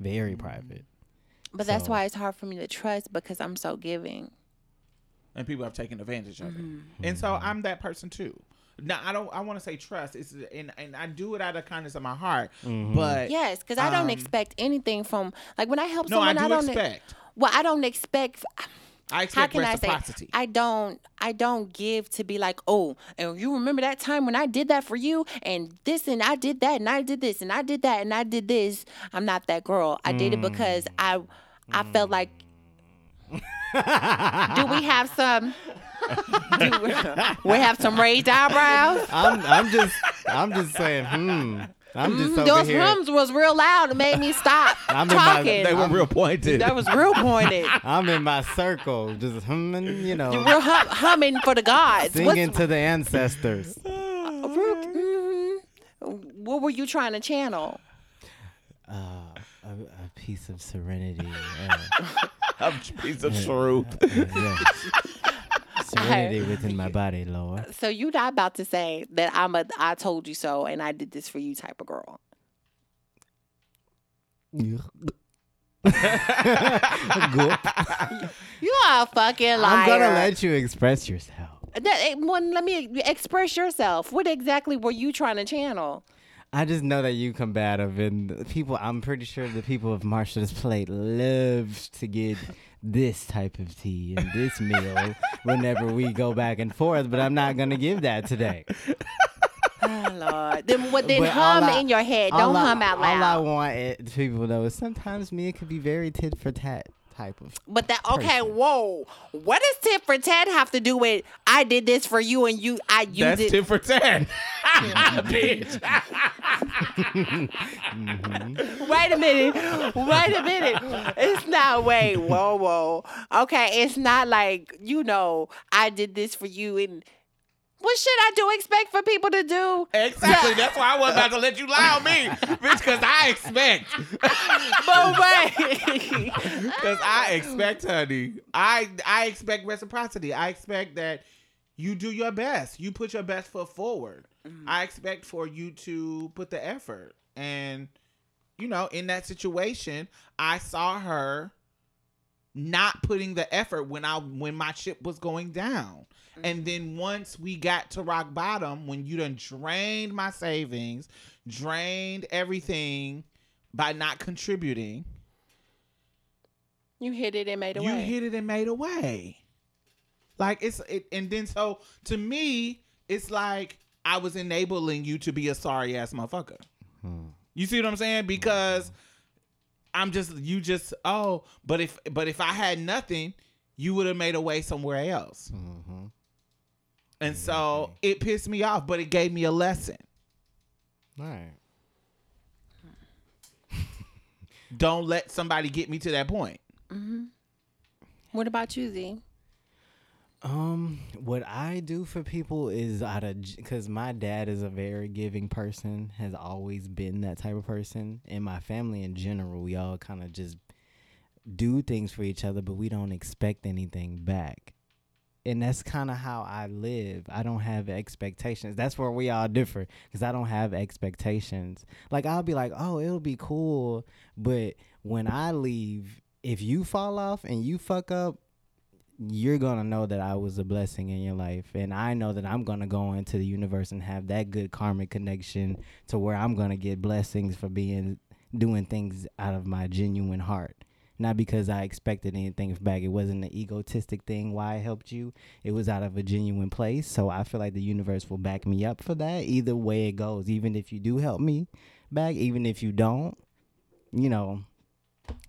very mm-hmm. private. but that's why it's hard for me to trust because I'm so giving. And people have taken advantage of Mm-hmm. it. And so I'm that person too. Now I don't I want to say trust. It's and, and I do it out of kindness of my heart. But Yes, because I don't um, expect anything from like when I help no, I someone. do don't expect. Well, I don't expect. I how expect can I say reciprocity. I don't I don't give to be like oh and you remember that time when I did that for you and this and I did that and I did this and I did that and I did this I'm not that girl I did it because I I felt like do we have some do we, we have some raised eyebrows I'm I'm just I'm just saying, hmm. I'm just over those here. hums was real loud and made me stop I'm in my- talking they were real pointed. that was real pointed I'm in my circle, just humming, you know, real hum, humming for the gods What's- singing to the ancestors. Mhm. What were you trying to channel? Uh, a, a piece of serenity. Uh, a piece of truth. uh, Serenity within my body, Lord. So you not about to say that I'm a I told you so and I did this for you type of girl. You are a fucking liar. I'm gonna let you express yourself. that, eh, one, let me express yourself. What exactly were you trying to channel? I just know that you combative, and the people. I'm pretty sure the people of Marsha's Plate love to get this type of tea and this meal whenever we go back and forth. But I'm not gonna give that today. Oh Lord. Then what? Then But hum I- in your head. Don't I- hum out loud. All I loud. want it, people to know is sometimes me it could be very tit for tat type of. But that okay. person. Whoa. What does tit for tat have to do with? I did this for you and you. I used That's it. ten for ten. Bitch. Mm-hmm. Wait a minute. Wait a minute. It's not, wait, whoa, whoa. Okay, it's not like, you know, I did this for you and what should I do expect for people to do? Exactly. That's why I wasn't about to let you lie on me, bitch. Because I expect. But wait. Because I expect, honey. I I expect reciprocity. I expect that you do your best. You put your best foot forward. Mm-hmm. I expect for you to put the effort. And you know, in that situation, I saw her not putting the effort when I when my ship was going down. Mm-hmm. And then once we got to rock bottom, when you done drained my savings, drained everything, by not contributing, You hit it and made away. you hit it and made away. Like it's it, and then so to me, it's like I was enabling you to be a sorry ass motherfucker. Hmm. You see what I'm saying? Because I'm just you just oh, but if but if I had nothing, you would have made a way somewhere else. Mm-hmm. And so it pissed me off, but it gave me a lesson. All right. Don't let somebody get me to that point. what about you, Z? Um, what I do for people is out of because my dad is a very giving person, has always been that type of person. And my family in general, we all kind of just do things for each other, but we don't expect anything back. And that's kind of how I live. I don't have expectations. That's where we all differ because I don't have expectations. Like I'll be like, oh, it'll be cool, but when I leave, if you fall off and you fuck up, you're gonna know that I was a blessing in your life, and I know that I'm gonna go into the universe and have that good karmic connection to where I'm gonna get blessings for being doing things out of my genuine heart, not because I expected anything back. It wasn't an egotistic thing why I helped you. It was out of a genuine place. So I feel like the universe will back me up for that. Either way it goes, even if you do help me back, even if you don't, you know,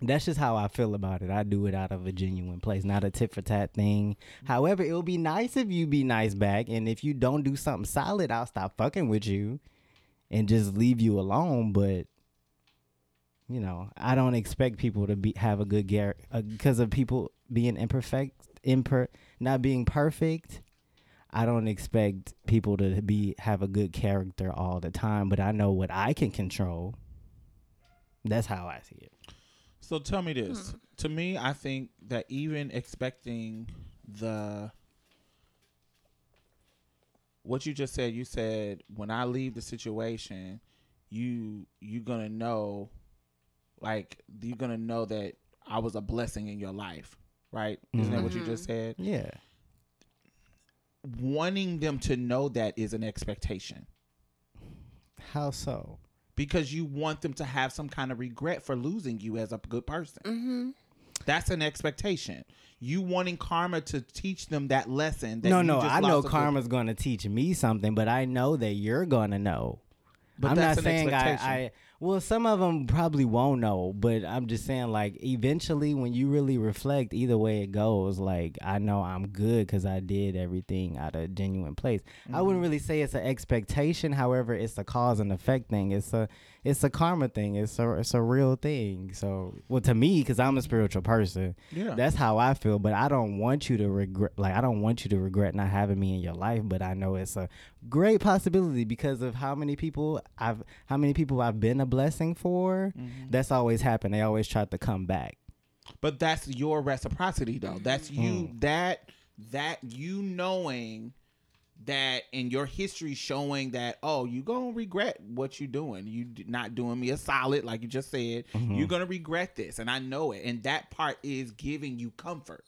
that's just how I feel about it. I do it out of a genuine place, not a tit for tat thing. However, it would be nice if you be nice back, and if you don't do something solid, I'll stop fucking with you and just leave you alone. But you know, I don't expect people to be have a good gar because of people being imperfect, imper not being perfect. I don't expect people to be have a good character all the time, but I know what I can control. That's how I see it. So tell me this. Hmm. To me, I think that even expecting the what you just said, you said when I leave the situation, you you're gonna know like you're gonna know that I was a blessing in your life, right? Isn't that what you just said? Yeah. Wanting them to know that is an expectation How so? because you want them to have some kind of regret for losing you as a good person. Mm-hmm. That's an expectation. You wanting karma to teach them that lesson. That no, you no, just I know lost a good- karma's going to teach me something, but I know that you're going to know. But I'm that's not an saying I. I. Well, some of them probably won't know, but I'm just saying, like, eventually, when you really reflect, either way it goes, like, I know I'm good because I did everything out of a genuine place. I Mm-hmm. wouldn't really say it's an expectation. However, it's a cause and effect thing. It's a, it's a karma thing. It's a, it's a real thing. So, well, to me, because I'm a spiritual person, Yeah. that's how I feel. But I don't want you to regret. Like, I don't want you to regret not having me in your life. But I know it's a great possibility because of how many people I've how many people I've been a blessing for. Mm-hmm. That's always happened. They always try to come back. But that's your reciprocity though. That's you Mm. that that you knowing that in your history showing that oh you gonna regret what you're doing you not doing me a solid like you just said Mm-hmm. you're gonna regret this and i know it and that part is giving you comfort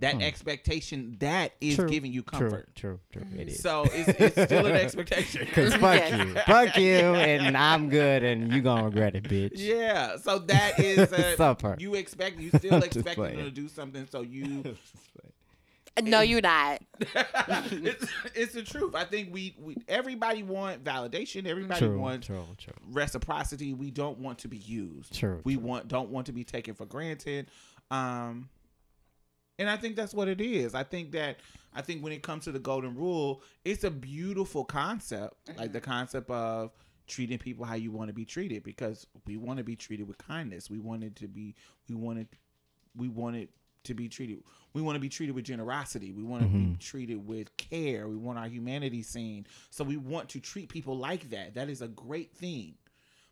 that expectation that is Hmm. True, giving you comfort True, true, true. It is. so it's, it's still an expectation Cause fuck Yes. you, fuck you, and I'm good, and you gonna regret it, bitch. Yeah, so that is a, Some you expect you still Just expect them to do something, so you No, you're not. it's, it's the truth. I think we, we everybody want validation. Everybody True, wants true, true. reciprocity. We don't want to be used. True, We true. want don't want to be taken for granted. Um, and I think that's what it is. I think that I think when it comes to the golden rule, it's a beautiful concept, like the concept of treating people how you want to be treated because we want to be treated with kindness. We wanted to be we wanted we wanted to be treated we want to be treated with generosity. We want to be mm-hmm. treated with care. We want our humanity seen. So we want to treat people like that. That is a great thing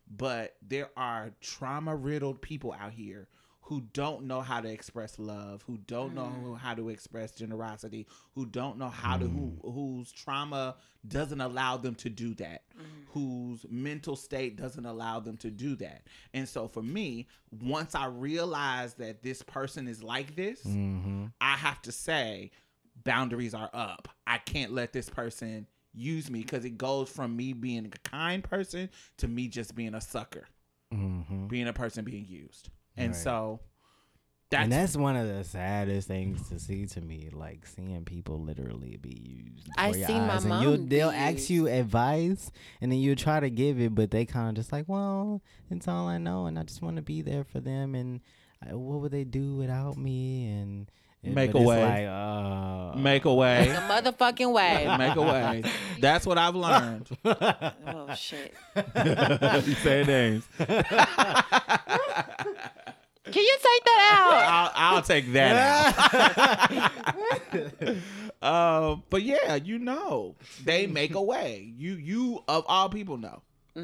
but there are trauma riddled people out here who don't know how to express love, who don't know who- how to express generosity, who don't know how to who mm. whose trauma doesn't allow them to do that, mm. whose mental state doesn't allow them to do that. And so for me, once I realize that this person is like this, mm-hmm. I have to say boundaries are up. I can't let this person use me because it goes from me being a kind person to me just being a sucker. Mhm. being a person being used. And Right. so that's, and that's one of the saddest things to see to me, like seeing people literally be used. I before your seen my mom you'll- be They'll ask you advice, and then you try to give it, but they kind of just like, well, it's all I know, and I just want to be there for them. And I, what would they do without me? And, and Make but a way. Like, uh, make a way. The motherfucking way. make a way. That's what I've learned. oh shit. you say names. Can you take that out? I'll, I'll take that out. um, but yeah, you know, they make a way. You you of all people know Yeah.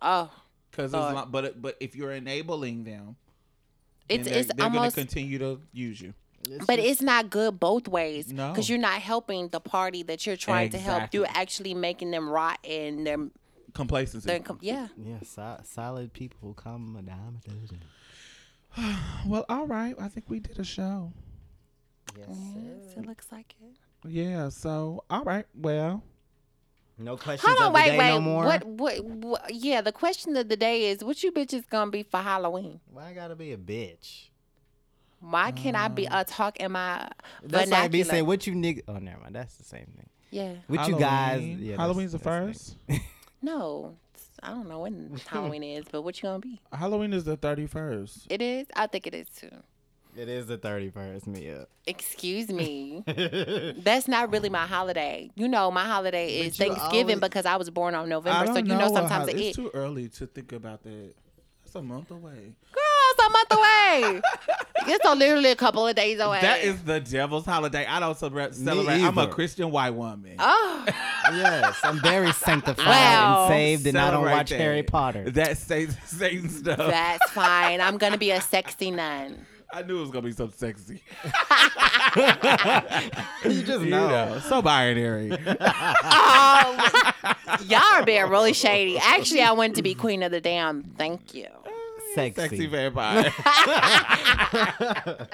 Oh, because Lord. not, but but if you're enabling them, it's then they're, it's they're gonna continue to use you. But it's not good both ways No. because you're not helping the party that you're trying to help. Exactly. You're actually making them rot and they're, Complacency. they're com- yeah. yeah, so, solid people come a dime a dozen. well, all right. I think we did a show. Yes. Yes, it looks like it. Yeah. So all right. Well, No questions Hold on, of the wait, day wait. no more. What, what, what? Yeah, the question of the day is, what you bitches gonna be for Halloween? Why I gotta be a bitch? Why can't I be uh. a talk in my That's like me saying, "What you nigga?" Oh, never mind. That's the same thing. yeah, What you guys? Yeah, Halloween's the that's first. no, I don't know when Halloween is, but what you gonna be? Halloween is the thirty first. It is. I think it is too. It is the thirty first, Mia. Excuse me. That's not really my holiday. You know, my holiday is But you Thanksgiving always- because I was born on I November. don't So you know, what sometimes hol- it, it's too early to think about that. That's a month away. girl, it's a month away. it's a, literally a couple of days away. That is the devil's holiday. I don't celebrate. I'm a. Christian white woman. Oh, yes, I'm very sanctified Wow. and saved, and I don't watch that. Harry Potter. That's Satan, Satan stuff. that's fine. I'm gonna be a sexy nun. I knew it was gonna be so sexy. you just You know. know, so binary. Oh, y'all are being really shady. Actually, I wanted to be queen of the damn. Thank you. Sexy. Sexy vampire.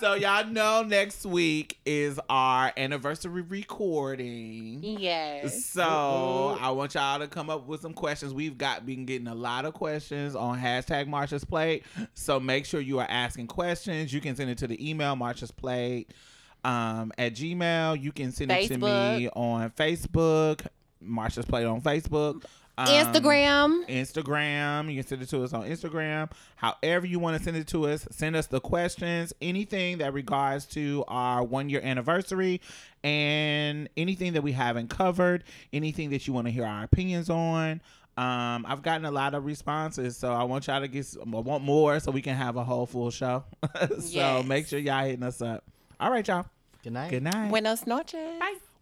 so y'all know next week is our anniversary recording. Yes. So I want y'all to come up with some questions. We've got been getting a lot of questions on hashtag Marsha's Plate. So make sure you are asking questions. You can send it to the email Marsha's Plate um, at Gmail. You can send it to me on Facebook. Marsha's Plate on Facebook. Um, Instagram. Instagram. You can send it to us on Instagram. However you want to send it to us, send us the questions, anything that regards to our one year anniversary and anything that we haven't covered, anything that you want to hear our opinions on. Um, I've gotten a lot of responses, so I want y'all to get some, I want more so we can have a whole full show. so Yes. make sure y'all hitting us up. All right, y'all. Good night. Good night. Buenos noches.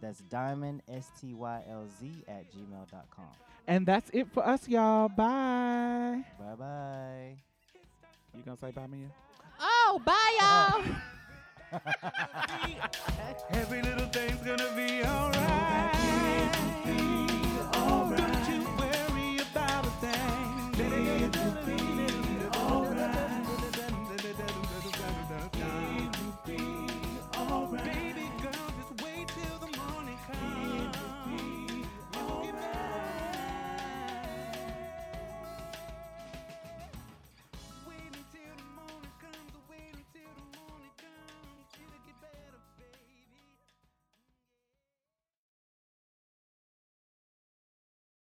That's diamond, S T Y L Z, at gmail.com. And that's it for us, y'all. Bye. Bye bye. You gonna say bye, Mia? Oh, bye, y'all. Every little thing's gonna be alright.